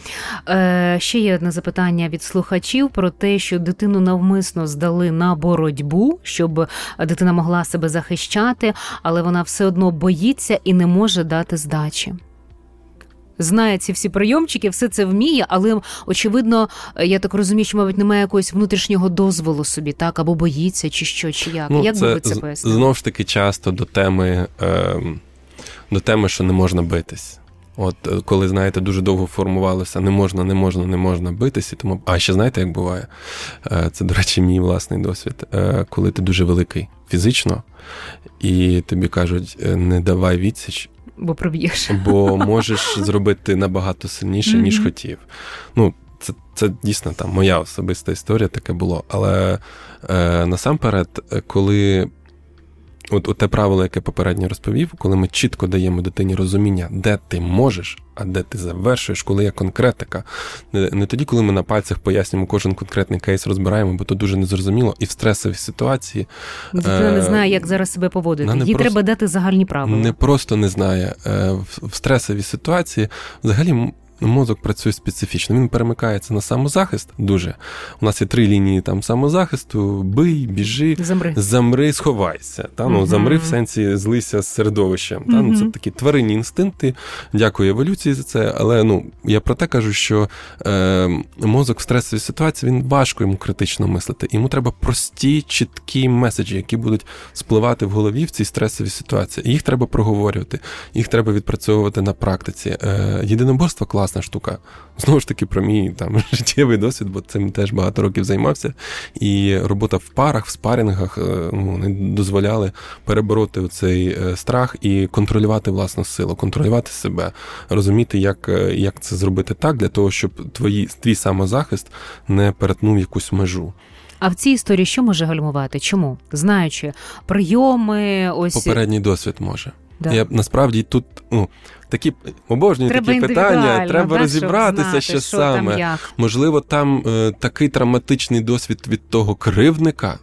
Е, Ще є одне запитання від слухачів про те, що дитину навмисно здали на боротьбу, щоб дитина могла себе захищати, але вона все одно боїться і не може дати здачі знає ці всі прийомчики, все це вміє, але очевидно, я так розумію, що мабуть немає якогось внутрішнього дозволу собі, так або боїться, чи що, чи як. Ну, як це, би ви це пояснили? Знову ж таки, часто до теми, е, до теми, що не можна битись. От е, коли, знаєте, дуже довго формувалося, не можна, не можна, не можна битися. Тому, а ще знаєте, як буває? Е, це, до речі, мій власний досвід. Е, коли ти дуже великий фізично, і тобі кажуть, не давай відсіч, Бо проб'єш. Бо можеш зробити набагато сильніше, ніж mm-hmm. хотів. Ну, це це дійсно там моя особиста історія, таке було. Але е, насамперед, коли от, от те правило, яке попередньо розповів, коли ми чітко даємо дитині розуміння, де ти можеш, а де ти завершуєш, коли є конкретика. Не, не тоді, коли ми на пальцях пояснюємо кожен конкретний кейс, розбираємо, бо то дуже незрозуміло. І в стресовій ситуації дитина е, не знає, як зараз себе поводити. Їй просто, треба дати загальні правила. Не просто не знає. Е, в, в стресовій ситуації взагалі мозок працює специфічно. Він перемикається на самозахист дуже. У нас є три лінії там самозахисту: бий, біжи, замри, замри сховайся. Та? Ну, Замри в сенсі злися з середовища. Та? Ну, Це такі тваринні інстинкти. Дякую еволюції за це. Але ну, я про те кажу, що е, мозок в стресовій ситуації він важко йому критично мислити. Йому треба прості, чіткі меседжі, які будуть спливати в голові в цій стресовій ситуації. Їх треба проговорювати, їх треба відпрацьовувати на практиці. Е, Єдиноборство класна штука. Знову ж таки, про мій там життєвий досвід, бо цим теж багато років займався. І робота в парах, в спарінгах е, ну, не дозволяли перебороти цей е, страх і контролювати власну силу, контролювати себе, розуміти, як е, як це зробити так, для того, щоб твої, твій самозахист не перетнув якусь межу. А в цій історії що може гальмувати? Чому? Знаючи прийоми, ось попередній досвід може. Да. Я насправді тут ну, такі обожні такі питання. Треба да, розібратися, знати, що, що саме. Там, Можливо, там е, такий травматичний досвід від того кривдника,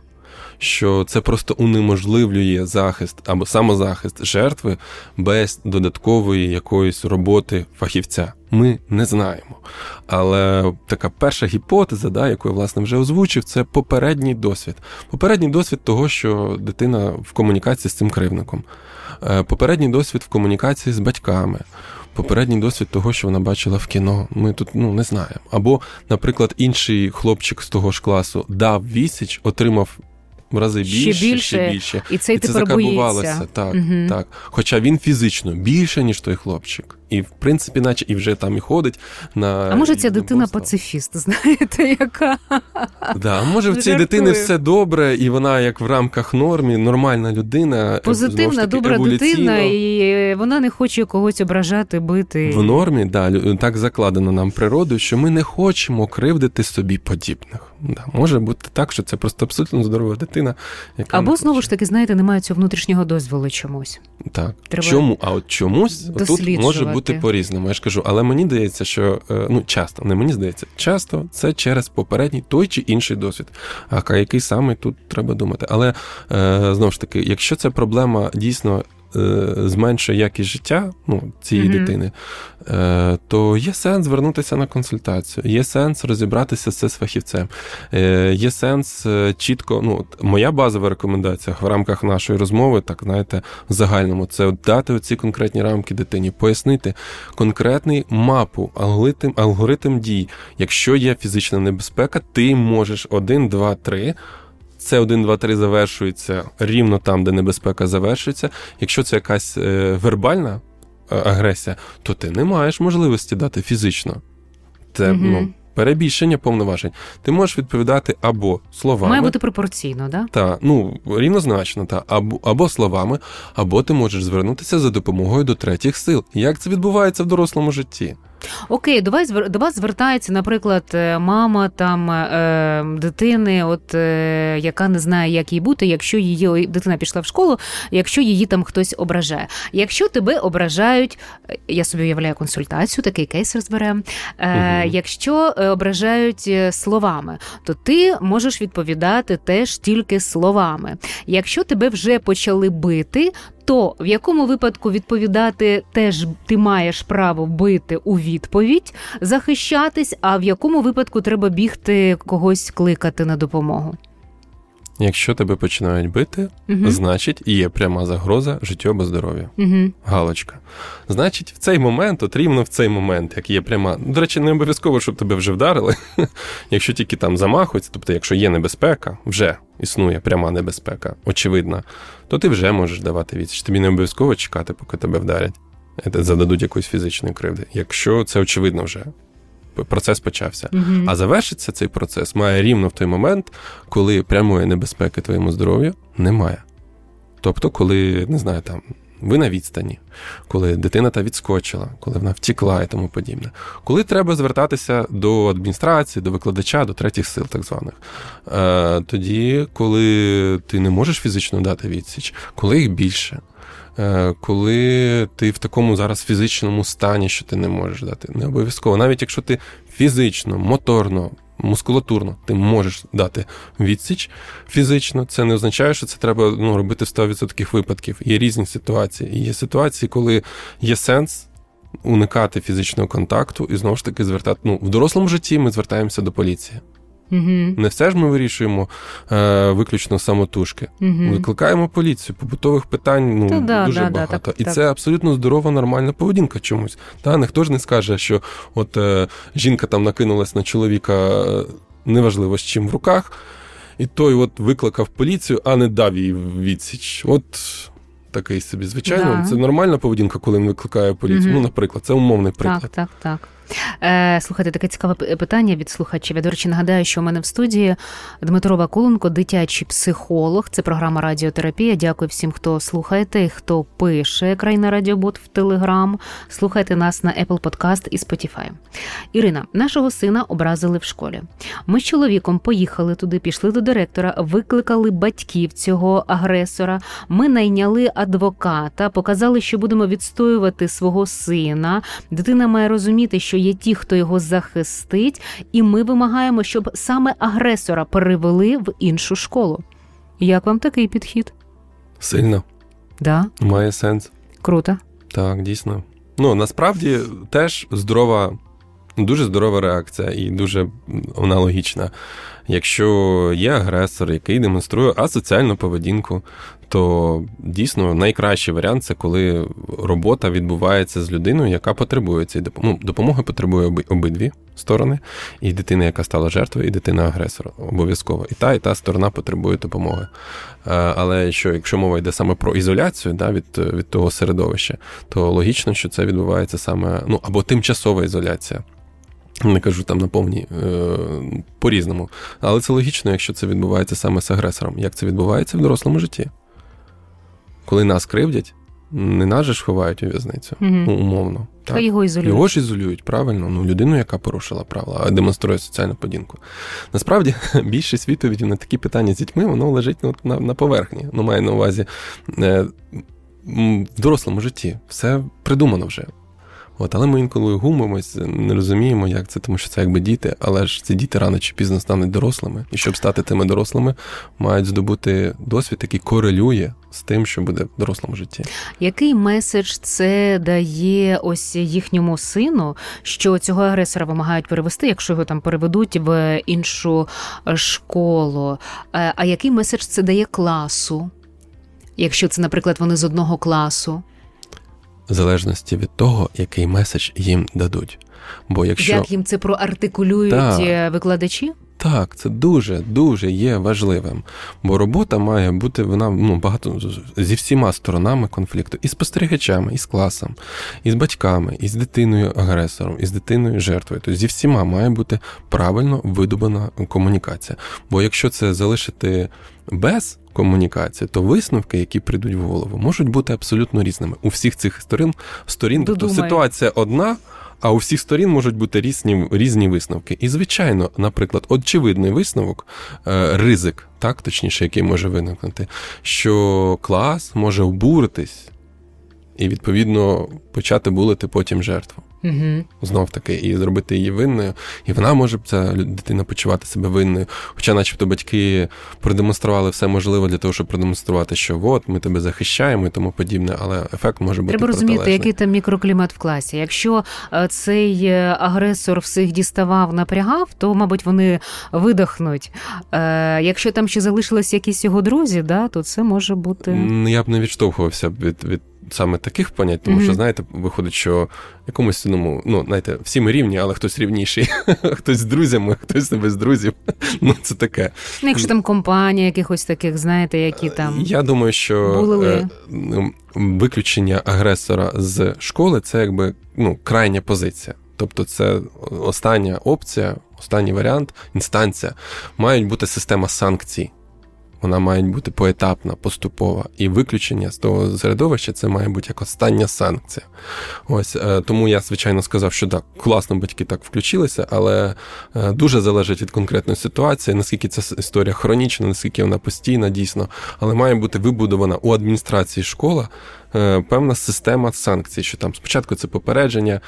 що це просто унеможливлює захист або самозахист жертви без додаткової якоїсь роботи фахівця. Ми не знаємо. Але така перша гіпотеза, да, яку я власне вже озвучив, це попередній досвід. Попередній досвід того, що дитина в комунікації з цим кривником. Е, попередній досвід в комунікації з батьками. Попередній досвід того, що вона бачила в кіно, ми тут ну не знаємо. Або, наприклад, інший хлопчик з того ж класу дав вісіч, отримав в рази більше, ще більше, ще більше. і це, і це закарбувалося. Так, угу. так. Хоча він фізично більше, ніж той хлопчик. І, в принципі, наче і вже там і ходить на. А може ця дитина пацифіст, знаєте, яка. Да, Може, в цій дитини все добре, і вона, як в рамках нормі, нормальна людина. Е, Позитивна, таки, добра дитина, і вона не хоче когось ображати, бити. В нормі, да, так закладено нам природою, що ми не хочемо кривдити собі подібних. Да, Може бути так, що це просто абсолютно здорова дитина. яка Або знову ж таки, знаєте, немає цього внутрішнього дозволу чомусь. Так. Треба Чому? А от чомусь тут може бути по-різному. Я ж кажу, але мені здається, що е, ну часто, не мені здається, часто це через попередній той чи інший досвід. А який саме тут треба думати. Але е, знову ж таки, якщо ця проблема дійсно зменшує якість життя ну, цієї mm-hmm. дитини, е, то є сенс звернутися на консультацію, є сенс розібратися це з фахівцем, е, є сенс чітко. ну, Моя базова рекомендація в рамках нашої розмови, так знаєте, в загальному, це дати оці конкретні рамки дитині, пояснити конкретний мапу, алгоритм, алгоритм дій. Якщо є фізична небезпека, ти можеш один, два, три це 1, 2, 3 завершується рівно там, де небезпека завершується. Якщо це якась е, вербальна е, агресія, то ти не маєш можливості дати фізично. Це угу. ну, перебільшення повноважень. Ти можеш відповідати або словами. Має бути пропорційно, да? Так, ну рівнозначно, та або, або словами, або ти можеш звернутися за допомогою до третіх сил. Як це відбувається в дорослому житті? Окей, до вас до вас звертається, наприклад, е, мама там е, дитини, от е, яка не знає, як їй бути, якщо її дитина пішла в школу, якщо її там хтось ображає. Якщо тебе ображають, е, я собі уявляю консультацію, такий кейс розберемо. Е, угу. Якщо е, ображають словами, то ти можеш відповідати теж тільки словами. Якщо тебе вже почали бити, то в якому випадку відповідати теж ти маєш право бити у відповідь, захищатись, а в якому випадку треба бігти когось кликати на допомогу? Якщо тебе починають бити, угу. значить є пряма загроза життю або здоров'ю. Угу. Галочка. Значить, в цей момент, от рівно в цей момент, як є пряма. До речі, не обов'язково, щоб тебе вже вдарили. Якщо тільки там замахуються, тобто, якщо є небезпека, вже існує пряма небезпека, очевидна, то ти вже можеш давати відсіч. Тобі не обов'язково чекати, поки тебе вдарять, зададуть якоїсь фізичної кривди. Якщо це очевидно вже процес почався. Угу. А завершиться цей процес має рівно в той момент, коли прямої небезпеки твоєму здоров'ю немає. Тобто, коли, не знаю, там. Ви на відстані, коли дитина та відскочила, коли вона втікла і тому подібне. Коли треба звертатися до адміністрації, до викладача, до третіх сил, так званих. Е, тоді, коли ти не можеш фізично дати відсіч, коли їх більше, коли ти в такому зараз фізичному стані, що ти не можеш дати. Не обов'язково. Навіть якщо ти фізично, моторно, мускулатурно ти можеш дати відсіч фізично, це не означає, що це треба ну, робити в 100% випадків. Є різні ситуації. Є ситуації, коли є сенс уникати фізичного контакту і знову ж таки звертати. Ну, в дорослому житті ми звертаємося до поліції. Угу. Не все ж ми вирішуємо е, виключно самотужки. Угу. Викликаємо поліцію, побутових питань ну, да, дуже да, да, багато. так, і так. це абсолютно здорова, нормальна поведінка чомусь. Та ніхто ж не скаже, що от е, жінка там накинулась на чоловіка е, неважливо з чим в руках, і той от викликав поліцію, а не дав їй відсіч. От такий собі. Звичайно, Да. це нормальна поведінка, коли він викликає поліцію. Мгм. Ну, наприклад, це умовний приклад. Так, так, так. Е, слухайте, таке цікаве питання від слухачів. Я, до речі, нагадаю, що у мене в студії Дмитро Вакуленко, дитячий психолог. Це програма Радіотерапія. Дякую всім, хто слухаєте хто пише Крайна Радіобот в Телеграм. Слухайте нас на Apple Podcast і Spotify. Ірина, нашого сина образили в школі. Ми з чоловіком поїхали туди, пішли до директора, викликали батьків цього агресора. Ми найняли адвоката, показали, що будемо відстоювати свого сина. Дитина має розуміти, що є ті, хто його захистить, і ми вимагаємо, щоб саме агресора перевели в іншу школу. Як вам такий підхід? Сильно, Да, має сенс. круто. Так, дійсно. Ну, насправді теж здорова, дуже здорова реакція і дуже аналогічна. Якщо є агресор, який демонструє асоціальну поведінку, то дійсно найкращий варіант це коли робота відбувається з людиною, яка потребує цієї допомоги. Ну, допомоги потребує обидві сторони, і дитина, яка стала жертвою, і дитина агресора. Обов'язково. І та, і та сторона потребує допомоги. Е, Але що, якщо мова йде саме про ізоляцію да, від, від того середовища, то логічно, що це відбувається саме ну або тимчасова ізоляція. Не кажу там на повній е, по-різному. Але це логічно, якщо це відбувається саме з агресором. Як це відбувається в дорослому житті? Коли нас кривдять, не нас же ж ховають у в'язницю, Мгм. ну, умовно. Хай його ізолюють. Його ж ізолюють, правильно, ну людину, яка порушила правила, а демонструє соціальну поведінку. Насправді, більшість відповідей на такі питання з дітьми, воно лежить ну, на, на поверхні. Ну, має на увазі е, в дорослому житті. Все придумано вже. От, але ми інколи гумимось, не розуміємо, як це, тому що це якби діти, але ж ці діти рано чи пізно стануть дорослими. І щоб стати тими дорослими, мають здобути досвід, який корелює з тим, що буде в дорослому житті. Який меседж це дає ось їхньому сину, що цього агресора вимагають перевести, якщо його там переведуть в іншу е, школу? Е, А який меседж це дає класу? Якщо це, наприклад, вони з одного класу, В залежності від того, який меседж їм дадуть. Бо якщо як їм це проартикулюють Так. е, викладачі? Так, це дуже дуже є важливим. Бо робота має бути вона ну багато зі всіма сторонами конфлікту, і з спостерігачами, і з класом, і з батьками, і з дитиною агресором, і з дитиною жертвою. Тобто зі всіма має бути правильно видобана комунікація. Бо якщо це залишити без комунікації, то висновки, які прийдуть в голову, можуть бути абсолютно різними. У всіх цих сторін сторін тобто ситуація одна. А у всіх сторін можуть бути різні різні висновки. І, звичайно, наприклад, очевидний висновок, е, ризик, так точніше, який може виникнути, що клас може обуритись і, відповідно, почати булити потім жертву. Угу. Знов таки, і зробити її винною, і вона може ця дитина почувати себе винною. Хоча, начебто, батьки продемонстрували все можливе для того, щоб продемонструвати, що от ми тебе захищаємо і тому подібне, але ефект може бути Треба розуміти, протилежний. який там мікроклімат в класі. Якщо е, цей е, агресор всіх діставав, напрягав, то, мабуть, вони видохнуть. Е, Якщо там ще залишились якісь його друзі, да, то це може бути. Я б не відштовхувався від, від саме таких понять, тому Мгм. що, знаєте, виходить, що якомусь ну, ну, знаєте, всі ми рівні, але хтось рівніший, хтось з друзями, хтось не без друзів. Ну, це таке. Ну, якщо там компанія якихось таких, знаєте, які там. Я думаю, що булили. е, ну, виключення агресора з школи це якби ну, крайня позиція. Тобто, це остання опція, останній варіант, інстанція. Мають бути система санкцій. Вона має бути поетапна, поступова. І виключення з того середовища це має бути як остання санкція. Ось е, тому я, звичайно, сказав, що так, класно батьки так включилися, але е, дуже залежить від конкретної ситуації, наскільки ця історія хронічна, наскільки вона постійна, дійсно, але має бути вибудована у адміністрації школа е, певна система санкцій, що там спочатку це попередження,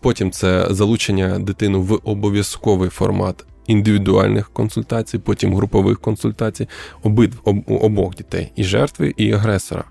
потім це залучення дитину в обов'язковий формат індивідуальних консультацій, потім групових консультацій обидв об, обох дітей і жертви, і агресора.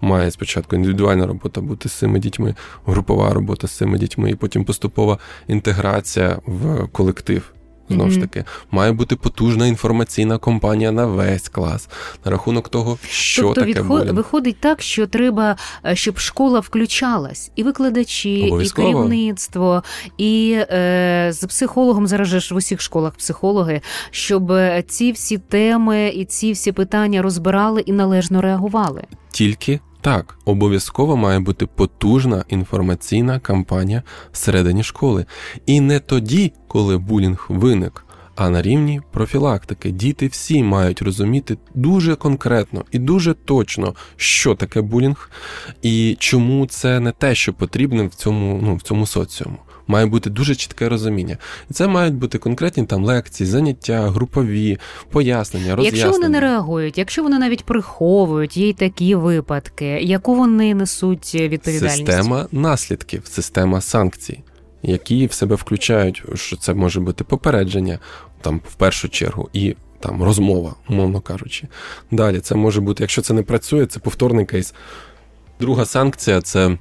Має спочатку індивідуальна робота бути з цими дітьми, групова робота з цими дітьми, і потім поступова інтеграція в колектив. Знову ж таки, має бути потужна інформаційна компанія на весь клас на рахунок того, що тобто, таке відход... булінг. виходить так, що треба, е, щоб школа включалась, і викладачі, і керівництво, і е, з психологом зараз же ж в усіх школах психологи, щоб е, ці всі теми і ці всі питання розбирали і належно реагували. Тільки так, обов'язково має бути потужна інформаційна кампанія всередині школи. І не тоді, коли булінг виник, а на рівні профілактики. Діти всі мають розуміти дуже конкретно і дуже точно, що таке булінг, і чому це не те, що потрібно в цьому, ну, в цьому соціуму має бути дуже чітке розуміння. І це мають бути конкретні там лекції, заняття, групові, пояснення, роз'яснення. Якщо вони не реагують, якщо вони навіть приховують, є й такі випадки, яку вони несуть відповідальність? Система наслідків, система санкцій. Які в себе включають, що це може бути попередження там в першу чергу, і там розмова, умовно кажучи. Далі це може бути, якщо це не працює, це повторний кейс. Друга санкція це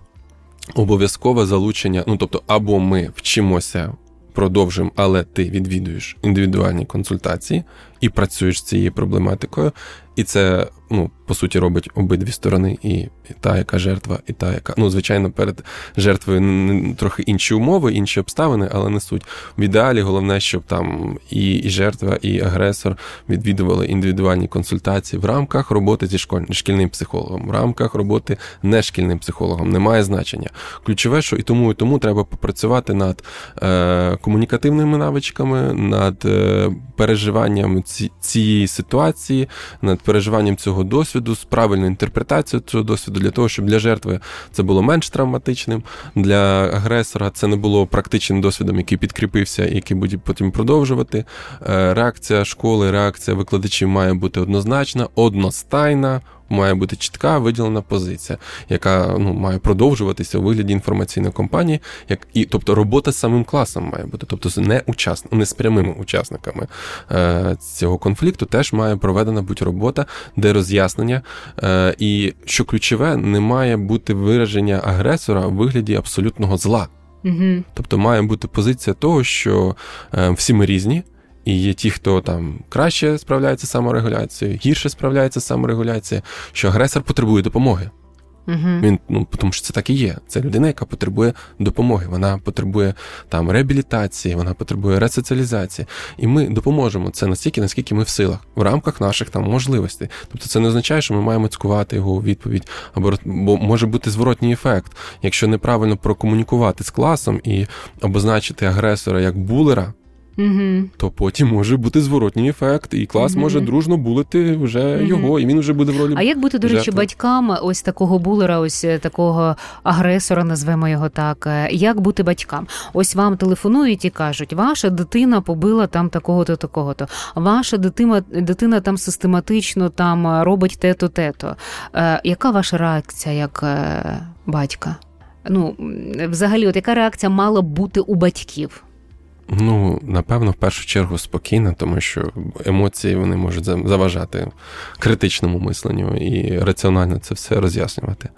обов'язкове залучення. Ну тобто, або ми вчимося, продовжуємо, але ти відвідуєш індивідуальні консультації і працюєш з цією проблематикою, і це ну, по суті робить обидві сторони, і та, яка жертва, і та, яка ну, звичайно, перед жертвою трохи інші умови, інші обставини, але не суть. В ідеалі головне, щоб там і і жертва, і агресор відвідували індивідуальні консультації в рамках роботи зі школь... шкільним психологом, в рамках роботи не шкільним психологом. Немає значення. Ключове, що і тому, і тому треба попрацювати над е, комунікативними навичками, над е, переживанням ці, цієї ситуації, над переживанням цього досвіду, з правильною інтерпретацією цього досвіду, для того, щоб для жертви це було менш травматичним, для агресора це не було практичним досвідом, який підкріпився і який буде потім продовжувати. Е, реакція школи, реакція викладачів має бути однозначна, одностайна має бути чітка виділена позиція, яка ну, має продовжуватися у вигляді інформаційної компанії, як і тобто робота з самим класом має бути, тобто з не учасник, не з прямими учасниками е, цього конфлікту, теж має проведена бути робота, де роз'яснення, е, і що ключове, не має бути вираження агресора у вигляді абсолютного зла. Угу. Тобто має бути позиція того, що е, всі ми різні. І є ті, хто там краще справляється з саморегуляцією, гірше справляється з саморегуляцією, що агресор потребує допомоги. uh Він ну тому, що це так і є. Це людина, яка потребує допомоги. Вона потребує там реабілітації, вона потребує ресоціалізації. І ми допоможемо це настільки, наскільки ми в силах, в рамках наших там можливостей. Тобто, це не означає, що ми маємо цькувати його у відповідь, або бо може бути зворотній ефект, якщо неправильно прокомунікувати з класом і обозначити агресора як булера. Угу. То потім може бути зворотній ефект, і клас угу. може дружно булити вже його, і він вже буде в ролі. А як бути, до речі, жертви? батькам ось такого булера, ось е, такого агресора, назвемо його так. Е, як бути батькам? Ось вам телефонують і кажуть, ваша дитина побила там такого-то, такого-то, ваша дитина дитина там систематично там е, робить те-то, те-то. Е, Яка ваша реакція як е, батька? Ну, взагалі, от яка реакція мала бути у батьків? Ну, напевно, в першу чергу спокійна, тому що емоції вони можуть заважати критичному мисленню і раціонально це все роз'яснювати.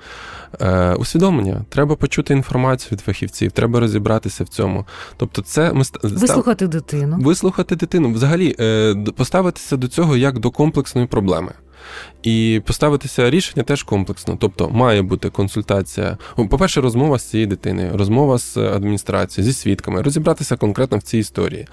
Е, Усвідомлення, треба почути інформацію від фахівців, треба розібратися в цьому. Тобто, це ми вислухати дитину. Вислухати дитину, взагалі, е, поставитися до цього як до комплексної проблеми. І поставитися рішення теж комплексно. Тобто має бути консультація. По-перше, розмова з цією дитиною, розмова з адміністрацією, зі свідками, розібратися конкретно в цій історії.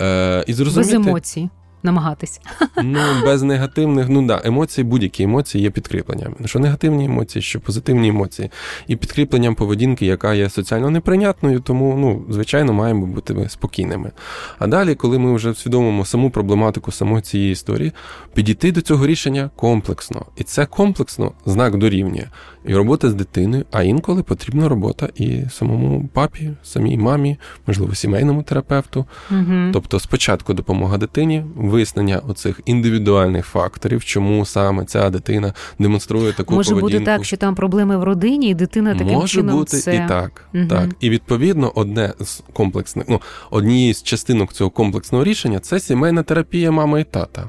Е, і зрозуміти... Без емоцій намагатись. Ну, без негативних, ну да, емоції, будь-які емоції є підкріпленням. Що негативні емоції, що позитивні емоції, і підкріпленням поведінки, яка є соціально неприйнятною, тому, ну, звичайно, маємо бути спокійними. А далі, коли ми вже усвідомимо саму проблематику самої цієї історії, підійти до цього рішення комплексно. І це комплексно знак дорівнює. І робота з дитиною, а інколи потрібна робота і самому папі, самій мамі, можливо, сімейному терапевту. Угу. Тобто, спочатку допомога дитині вияснення оцих індивідуальних факторів, чому саме ця дитина демонструє таку може поведінку. бути так, що там проблеми в родині, і дитина таким може чином бути це... і так. Угу. Так, і відповідно, одне з комплексних, ну однією з частинок цього комплексного рішення це сімейна терапія мами і тата.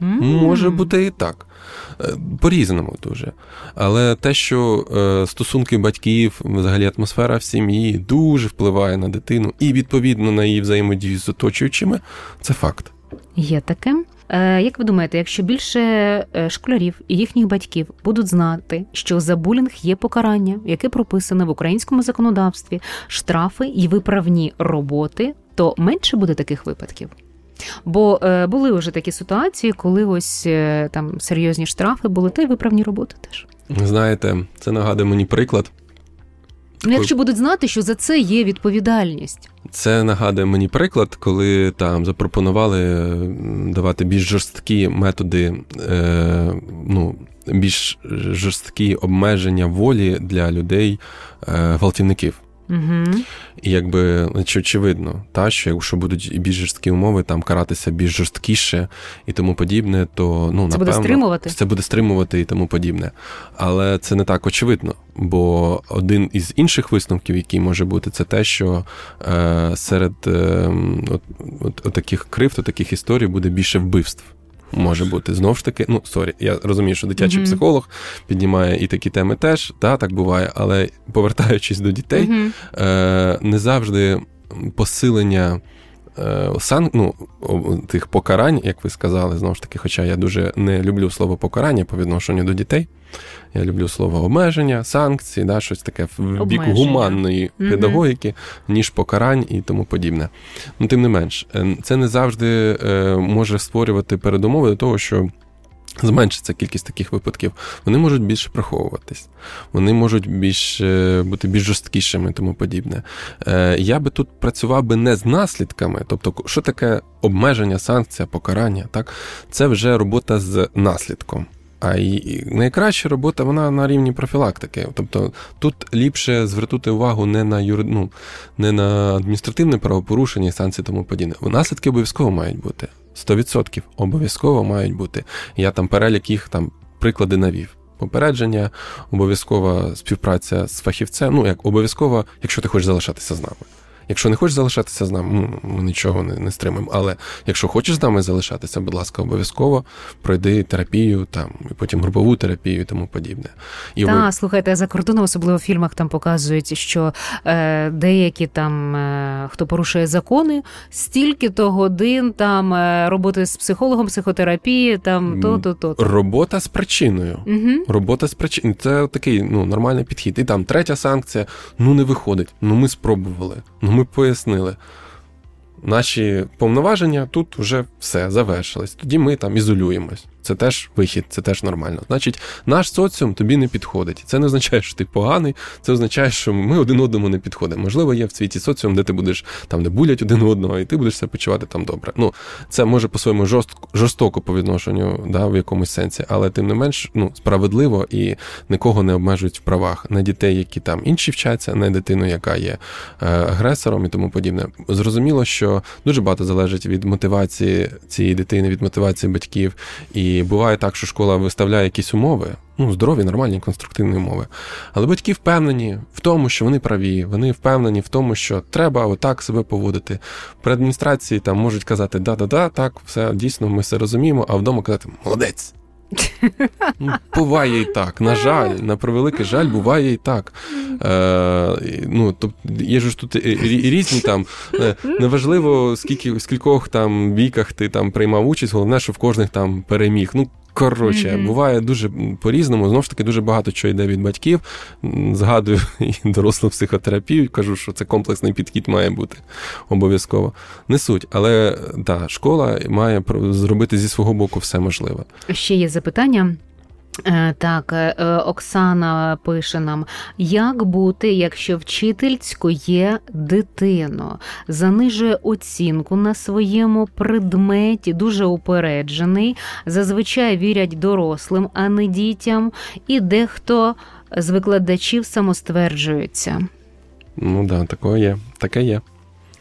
Mm. Може бути і так. Е, по-різному дуже. Але те, що е, стосунки батьків, взагалі атмосфера в сім'ї дуже впливає на дитину і, відповідно, на її взаємодію з оточуючими, це факт. Є таке. Е, як ви думаєте, якщо більше школярів і їхніх батьків будуть знати, що за булінг є покарання, яке прописане в українському законодавстві, штрафи і виправні роботи, то менше буде таких випадків? Бо е, були вже такі ситуації, коли ось е, там серйозні штрафи були, та й виправні роботи теж. Знаєте, це нагадує мені приклад. Ну, якщо будуть знати, що за це є відповідальність. Це нагадує мені приклад, коли там запропонували давати більш жорсткі методи, е, ну, більш жорсткі обмеження волі для людей, е, гвалтівників. Угу. І якби значить, очевидно, та що якщо будуть більш жорсткі умови, там каратися більш жорсткіше і тому подібне, то ну це напевно, буде стримувати. Це буде стримувати і тому подібне. Але це не так очевидно. Бо один із інших висновків, який може бути, це те, що е, серед е, от, от, от таких кривд, от таких історій буде більше вбивств може бути. Знову ж таки, ну sorry, я розумію, що дитячий mm-hmm. психолог піднімає і такі теми теж, та, так буває, але повертаючись до дітей, mm-hmm. е, не завжди посилення. Е, сан, ну, тих покарань, як ви сказали, знову ж таки, хоча я дуже не люблю слово покарання по відношенню до дітей. Я люблю слово обмеження, санкції, да, щось таке в бік гуманної mm педагогіки, ніж покарань і тому подібне. Ну, Тим не менш, е, це не завжди е, може створювати передумови до того, що. Зменшиться кількість таких випадків, вони можуть більше приховуватись, вони можуть більш е, бути більш жорсткішими тому подібне. Я би тут працював би не з наслідками, тобто, що таке обмеження, санкція, покарання, так? Це вже робота з наслідком. А найкраща робота вона на рівні профілактики. Тобто тут ліпше звернути увагу не на юр... ну, не на адміністративне правопорушення і санкції тому подібне. Наслідки обов'язково мають бути. 100% обов'язково мають бути. Я там перелік їх там приклади навів. Попередження, обов'язкова співпраця з фахівцем. Ну, як обов'язково, якщо ти хочеш залишатися з нами. Якщо не хочеш залишатися з нами, ми нічого не, не стримуємо. Але якщо хочеш з нами залишатися, будь ласка, обов'язково пройди терапію, там і потім групову терапію і тому подібне. І Так, ви... слухайте, за кордоном, особливо в фільмах там показують, що е, деякі там е, хто порушує закони, стільки-то годин там е, роботи з психологом, психотерапії, там то, то, то. Робота з причиною. Угу. Робота з причиною. Це такий ну, нормальний підхід. І там третя санкція, ну не виходить. Ну ми спробували. Ну ми пояснили. Наші повноваження тут вже все завершились. Тоді ми там ізолюємось. Це теж вихід, це теж нормально. Значить, наш соціум тобі не підходить. Це не означає, що ти поганий, це означає, що ми один одному не підходимо. Можливо, є в світі соціум, де ти будеш там, де булять один одного, і ти будеш себе почувати там добре. Ну, це може по-своєму жорстко, жорстоко по відношенню да, в якомусь сенсі, але тим не менш ну, справедливо і нікого не обмежують в правах не дітей, які там інші вчаться, не дитину, яка є е, агресором і тому подібне. Зрозуміло, що дуже багато залежить від мотивації цієї дитини, від мотивації батьків. І і буває так, що школа виставляє якісь умови, ну, здорові, нормальні, конструктивні умови. Але батьки впевнені в тому, що вони праві, вони впевнені в тому, що треба отак себе поводити. При адміністрації там можуть казати да-да-да, так, все дійсно, ми все розуміємо, а вдома казати молодець. Ну, Буває і так. На жаль, на превеликий жаль, буває і так. Е, ну, тобто, Є ж тут різні там. Е, неважливо, скільки, скількох там віках ти там приймав участь, головне, що в кожних там переміг. Ну, Коротше, mm-hmm. буває дуже по-різному. Знову ж таки, дуже багато чого йде від батьків. Згадую і дорослу психотерапію, кажу, що це комплексний підхід має бути обов'язково. Не суть, але та школа має зробити зі свого боку все можливе. Ще є запитання. Е, так, е, е, Оксана пише нам, як бути, якщо вчитель цькує дитину, занижує оцінку на своєму предметі, дуже упереджений, зазвичай вірять дорослим, а не дітям, і дехто з викладачів самостверджується. Ну да, таке є, таке є.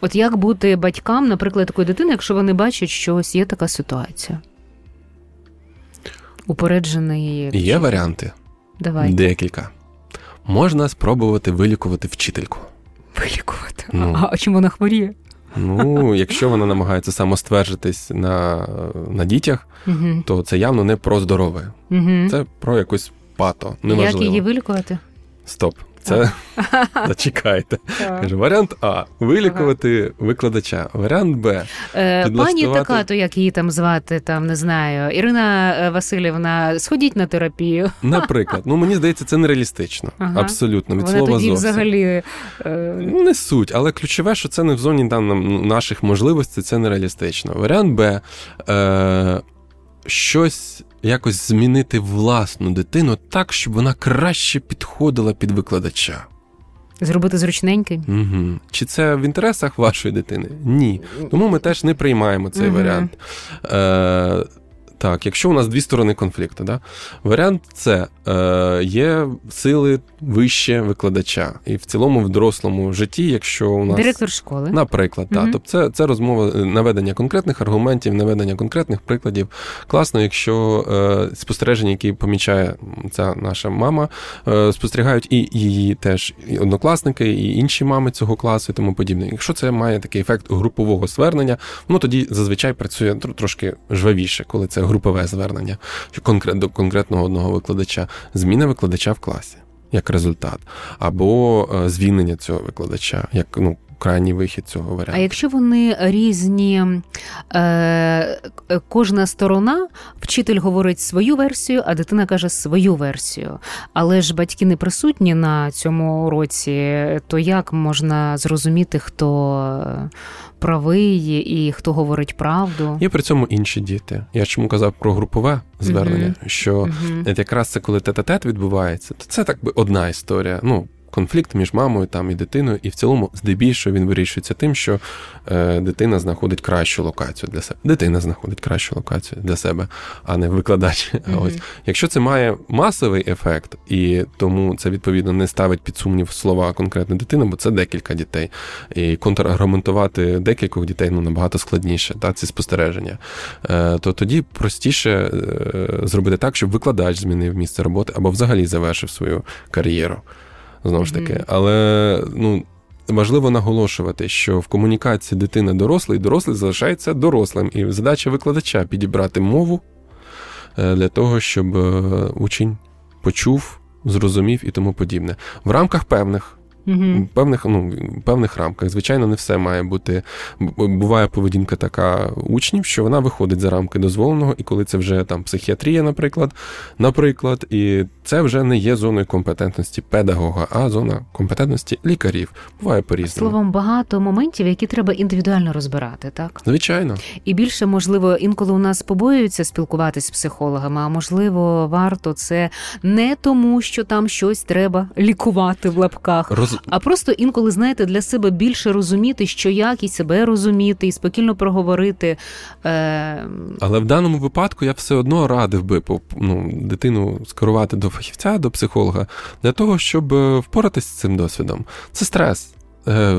От як бути батькам, наприклад, такої дитини, якщо вони бачать, що ось є така ситуація? Упереджений. Є варіанти. Давай. Декілька. Можна спробувати вилікувати вчительку. Вилікувати? Ну, а чим вона хворіє? Ну, якщо вона намагається самостверджитись на на дітях, угу. то це явно не про здорове. Угу. Це про якусь пато. Неважливо. Як її вилікувати? Стоп. Це зачекайте. Каже, варіант А вилікувати викладача. Варіант Б. Е, пані така, то як її там звати, там не знаю. Ірина е, Васильівна, сходіть на терапію. Наприклад, ну мені здається, це нереалістично. Ага. Абсолютно. Від Вони слова тоді зовсім. взагалі е... не суть, але ключове, що це не в зоні там наших можливостей, це нереалістично. Варіант Б. Е... Щось якось змінити власну дитину так, щоб вона краще підходила під викладача. Зробити зручненький? Угу. Чи це в інтересах вашої дитини? Ні. Тому ми теж не приймаємо цей угу. варіант. Е, так, якщо у нас дві сторони конфлікту, да? варіант це е, є сили вище викладача. І в цілому в дорослому житті, якщо у нас директор школи, наприклад, угу. так, тобто це це розмова е, наведення конкретних аргументів, наведення конкретних прикладів. Класно, якщо е, спостереження, які помічає ця наша мама, е, спостерігають і її теж і однокласники, і інші мами цього класу, і тому подібне. Якщо це має такий ефект групового звернення, ну тоді зазвичай працює трошки жвавіше, коли це групове звернення до конкретного одного викладача, зміна викладача в класі як результат, або е, звільнення цього викладача, як ну. Крайній вихід цього варіанту. А якщо вони різні, е, кожна сторона, вчитель говорить свою версію, а дитина каже свою версію. Але ж батьки не присутні на цьому уроці, то як можна зрозуміти, хто правий і хто говорить правду. Є при цьому інші діти. Я чому казав про групове звернення, uh-huh. що uh-huh. якраз це коли тет-а-тет відбувається, то це так би одна історія. Ну конфлікт між мамою там і дитиною, і в цілому, здебільшого, він вирішується тим, що е, дитина знаходить кращу локацію для себе. Дитина знаходить кращу локацію для себе, а не викладач. Mm-hmm. Ось якщо це має масовий ефект, і тому це відповідно не ставить під сумнів слова конкретна дитина, бо це декілька дітей. І контраргументувати декількох дітей ну набагато складніше, та ці спостереження. Е, то тоді простіше е, зробити так, щоб викладач змінив місце роботи або взагалі завершив свою кар'єру знову ж таки. Але ну. Важливо наголошувати, що в комунікації дитина дорослий, дорослий залишається дорослим, і задача викладача підібрати мову е, для того, щоб е, учень почув, зрозумів і тому подібне. В рамках певних Угу. Певних ну, певних рамках. Звичайно, не все має бути. Буває поведінка така учнів, що вона виходить за рамки дозволеного, і коли це вже там психіатрія, наприклад, наприклад, і це вже не є зоною компетентності педагога, а зона компетентності лікарів. Буває по-різному. Словом, багато моментів, які треба індивідуально розбирати, так? Звичайно. І більше, можливо, інколи у нас побоюються спілкуватися з психологами, а можливо, варто це не тому, що там щось треба лікувати в лапках. Роз а просто інколи, знаєте, для себе більше розуміти, що як і себе розуміти, і спокійно проговорити. Е... Але в даному випадку я все одно радив би ну, дитину скерувати до фахівця, до психолога, для того, щоб е, впоратися з цим досвідом. Це стрес. Е,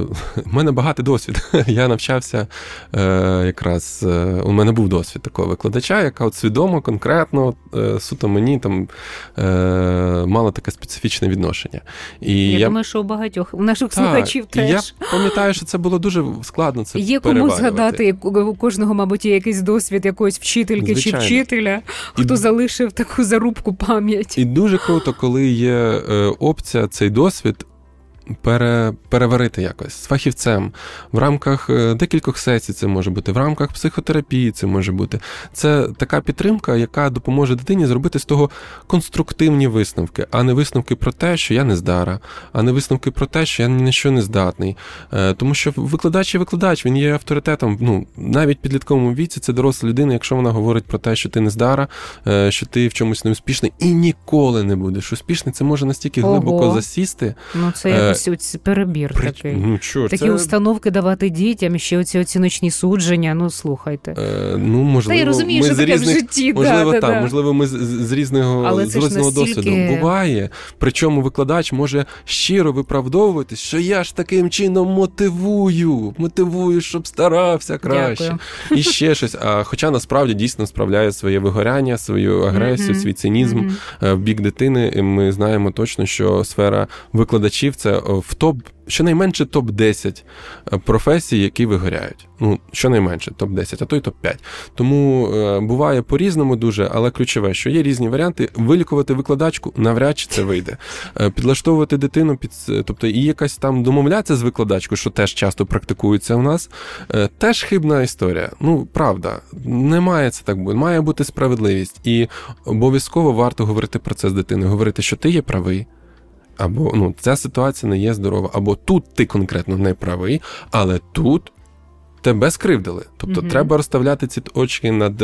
у мене багатий досвід. Я навчався е, якраз. Е, у мене був досвід такого викладача, яка от свідомо, конкретно, суто мені там мала таке специфічне відношення. І Я, я... думаю, що у багатьох у наших так, слухачів теж. Я пам'ятаю, що це було дуже складно. Це Є кому згадати, у кожного, мабуть, є якийсь досвід якоїсь вчительки Звичайно. чи вчителя, хто і... залишив таку зарубку пам'ять. І дуже круто, коли є опція цей досвід пере, переварити якось з фахівцем в рамках е, декількох сесій. Це може бути в рамках психотерапії. Це може бути це така підтримка, яка допоможе дитині зробити з того конструктивні висновки, а не висновки про те, що я не здара, а не висновки про те, що я ні на що не здатний. Е, тому що викладач і викладач він є авторитетом. Ну навіть в підлітковому віці це доросла людина, якщо вона говорить про те, що ти не здара, е, що ти в чомусь не успішний і ніколи не будеш успішний. Це може настільки Ого. глибоко засісти. Ну це Ось ось перебір При... такий. Ну, що, Такі це... установки давати дітям, ще оці оціночні судження. Ну слухайте. Е, ну можливо, Та я розумію, ми що таке різних... в житті. Можливо, да, так, да, можливо, ми з, з різного Але з різного настільки... досвіду буває. Причому викладач може щиро виправдовуватись, що я ж таким чином мотивую, мотивую, щоб старався краще. Дякую. І ще щось. А хоча насправді дійсно справляє своє вигоряння, свою агресію, mm-hmm. свій цинізм mm-hmm. в бік дитини. Ми знаємо точно, що сфера викладачів це в топ щонайменше топ-10 е, професій, які вигоряють. Ну, щонайменше топ-10, а то й топ-5. Тому е, буває по-різному дуже, але ключове, що є різні варіанти. Вилікувати викладачку навряд чи це вийде. Е, підлаштовувати дитину під тобто і якась там домовлятися з викладачкою, що теж часто практикується у нас, теж хибна історія. Ну, правда, не має це так бути. Має бути справедливість. І обов'язково варто говорити про це з дитиною, говорити, що ти є правий або ну, ця ситуація не є здорова, або тут ти конкретно не правий, але тут. Тебе скривдили, тобто mm-hmm. треба розставляти ці очки над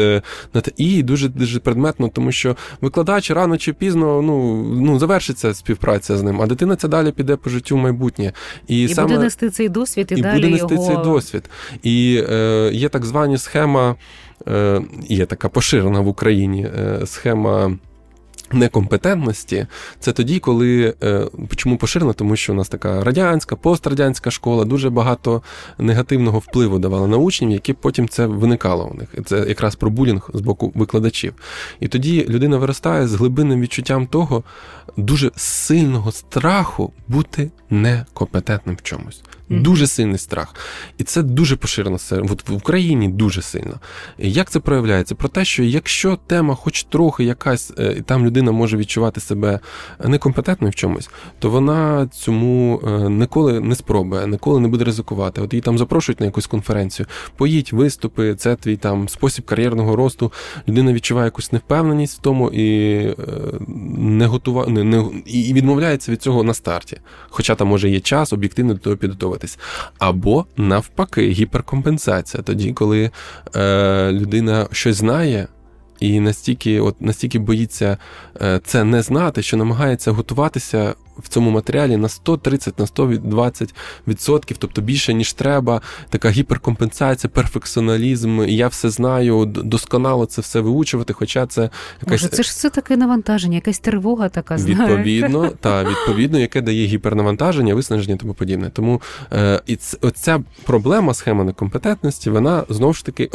над і дуже дуже предметно, тому що викладач рано чи пізно ну ну завершиться співпраця з ним, а дитина ця далі піде по життю в майбутнє, і, і саме буде нести цей досвід, і, і далі буде нести його... цей досвід. І е, є так звані схема, е, є така поширена в Україні е, схема некомпетентності, це тоді, коли е, чому поширено, тому що у нас така радянська, пострадянська школа дуже багато негативного впливу давала на учнів, які потім це виникало у них. Це якраз про булінг з боку викладачів. І тоді людина виростає з глибинним відчуттям того дуже сильного страху бути некомпетентним в чомусь. Дуже сильний страх. І це дуже поширено От в Україні дуже сильно. Як це проявляється? Про те, що якщо тема, хоч трохи якась, е, і там людина може відчувати себе некомпетентною в чомусь, то вона цьому е, ніколи не спробує, ніколи не буде ризикувати. От її там запрошують на якусь конференцію, поїдь, виступи, це твій там спосіб кар'єрного росту. Людина відчуває якусь невпевненість в тому і е, не готува... не, не, і відмовляється від цього на старті. Хоча там може є час об'єктивно до того підготовити втомлюватись. Або навпаки, гіперкомпенсація. Тоді, коли е, людина щось знає. І настільки, от настільки боїться е, це не знати, що намагається готуватися в цьому матеріалі на 130 на 120 відсотків, тобто більше ніж треба. Така гіперкомпенсація, перфекціоналізм. Я все знаю, досконало це все виучувати. Хоча це якась Може, це ж все таке навантаження, якась тривога така знаєте? відповідно, та відповідно, яке дає гіпернавантаження, виснаження тому подібне. Тому е, і оця проблема схема некомпетентності, вона знову ж таки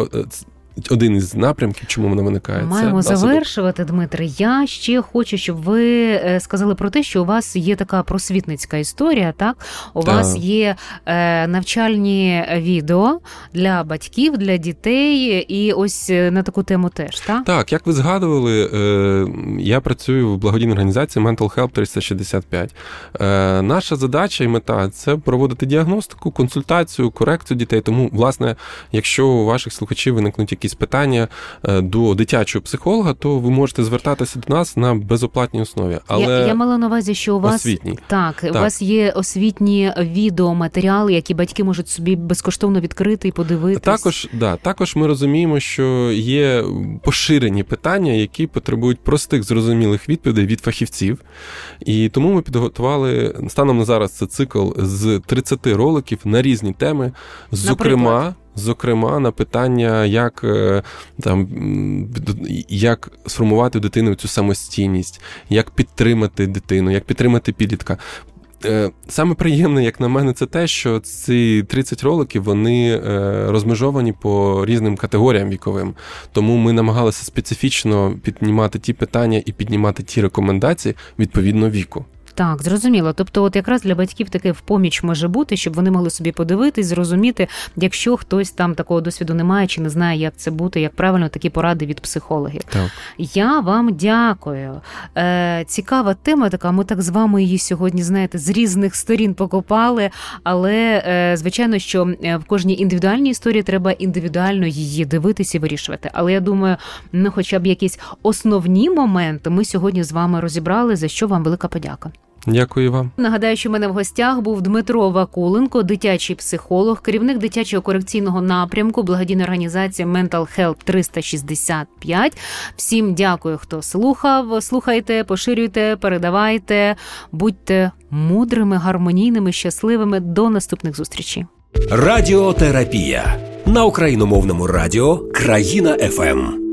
один із напрямків, чому вона виникає. Маємо це завершувати, Дмитре. Я ще хочу, щоб ви е, сказали про те, що у вас є така просвітницька історія. Так, у так. вас є е, навчальні відео для батьків, для дітей, і ось е, на таку тему теж. Так, Так, як ви згадували, я працюю в благодійній організації Mental Help 365. Наша задача і мета це проводити діагностику, консультацію, корекцію дітей. Тому, власне, якщо у ваших слухачів виникнуть якісь якісь питання е, до дитячого психолога, то ви можете звертатися до нас на безоплатній основі. Але я, я мала на увазі, що у вас освітній. Так, так, у вас є освітні відеоматеріали, які батьки можуть собі безкоштовно відкрити і подивитися. Також да, також ми розуміємо, що є поширені питання, які потребують простих зрозумілих відповідей від фахівців. І тому ми підготували станом на зараз це цикл з 30 роликів на різні теми, зокрема. Наприклад? Зокрема, на питання, як е, там як сформувати дитину цю самостійність, як підтримати дитину, як підтримати підлітка. Е, саме приємне, як на мене, це те, що ці 30 роликів вони е, розмежовані по різним категоріям віковим. Тому ми намагалися специфічно піднімати ті питання і піднімати ті рекомендації відповідно віку. Так, зрозуміло. Тобто, от якраз для батьків таке в поміч може бути, щоб вони могли собі подивитись, зрозуміти, якщо хтось там такого досвіду не має чи не знає, як це бути, як правильно такі поради від психологів. Так. Я вам дякую. Е, Цікава тема така. Ми так з вами її сьогодні, знаєте, з різних сторін покопали. Але е, звичайно, що е, в кожній індивідуальній історії треба індивідуально її дивитися і вирішувати. Але я думаю, ну, хоча б якісь основні моменти ми сьогодні з вами розібрали, за що вам велика подяка. Дякую вам. Нагадаю, що в мене в гостях був Дмитро Вакуленко, дитячий психолог, керівник дитячого корекційного напрямку, благодійної організації Mental Health 365. Всім дякую, хто слухав. Слухайте, поширюйте, передавайте, будьте мудрими, гармонійними, щасливими. До наступних зустрічей. Радіотерапія на україномовному радіо Країна ФМ.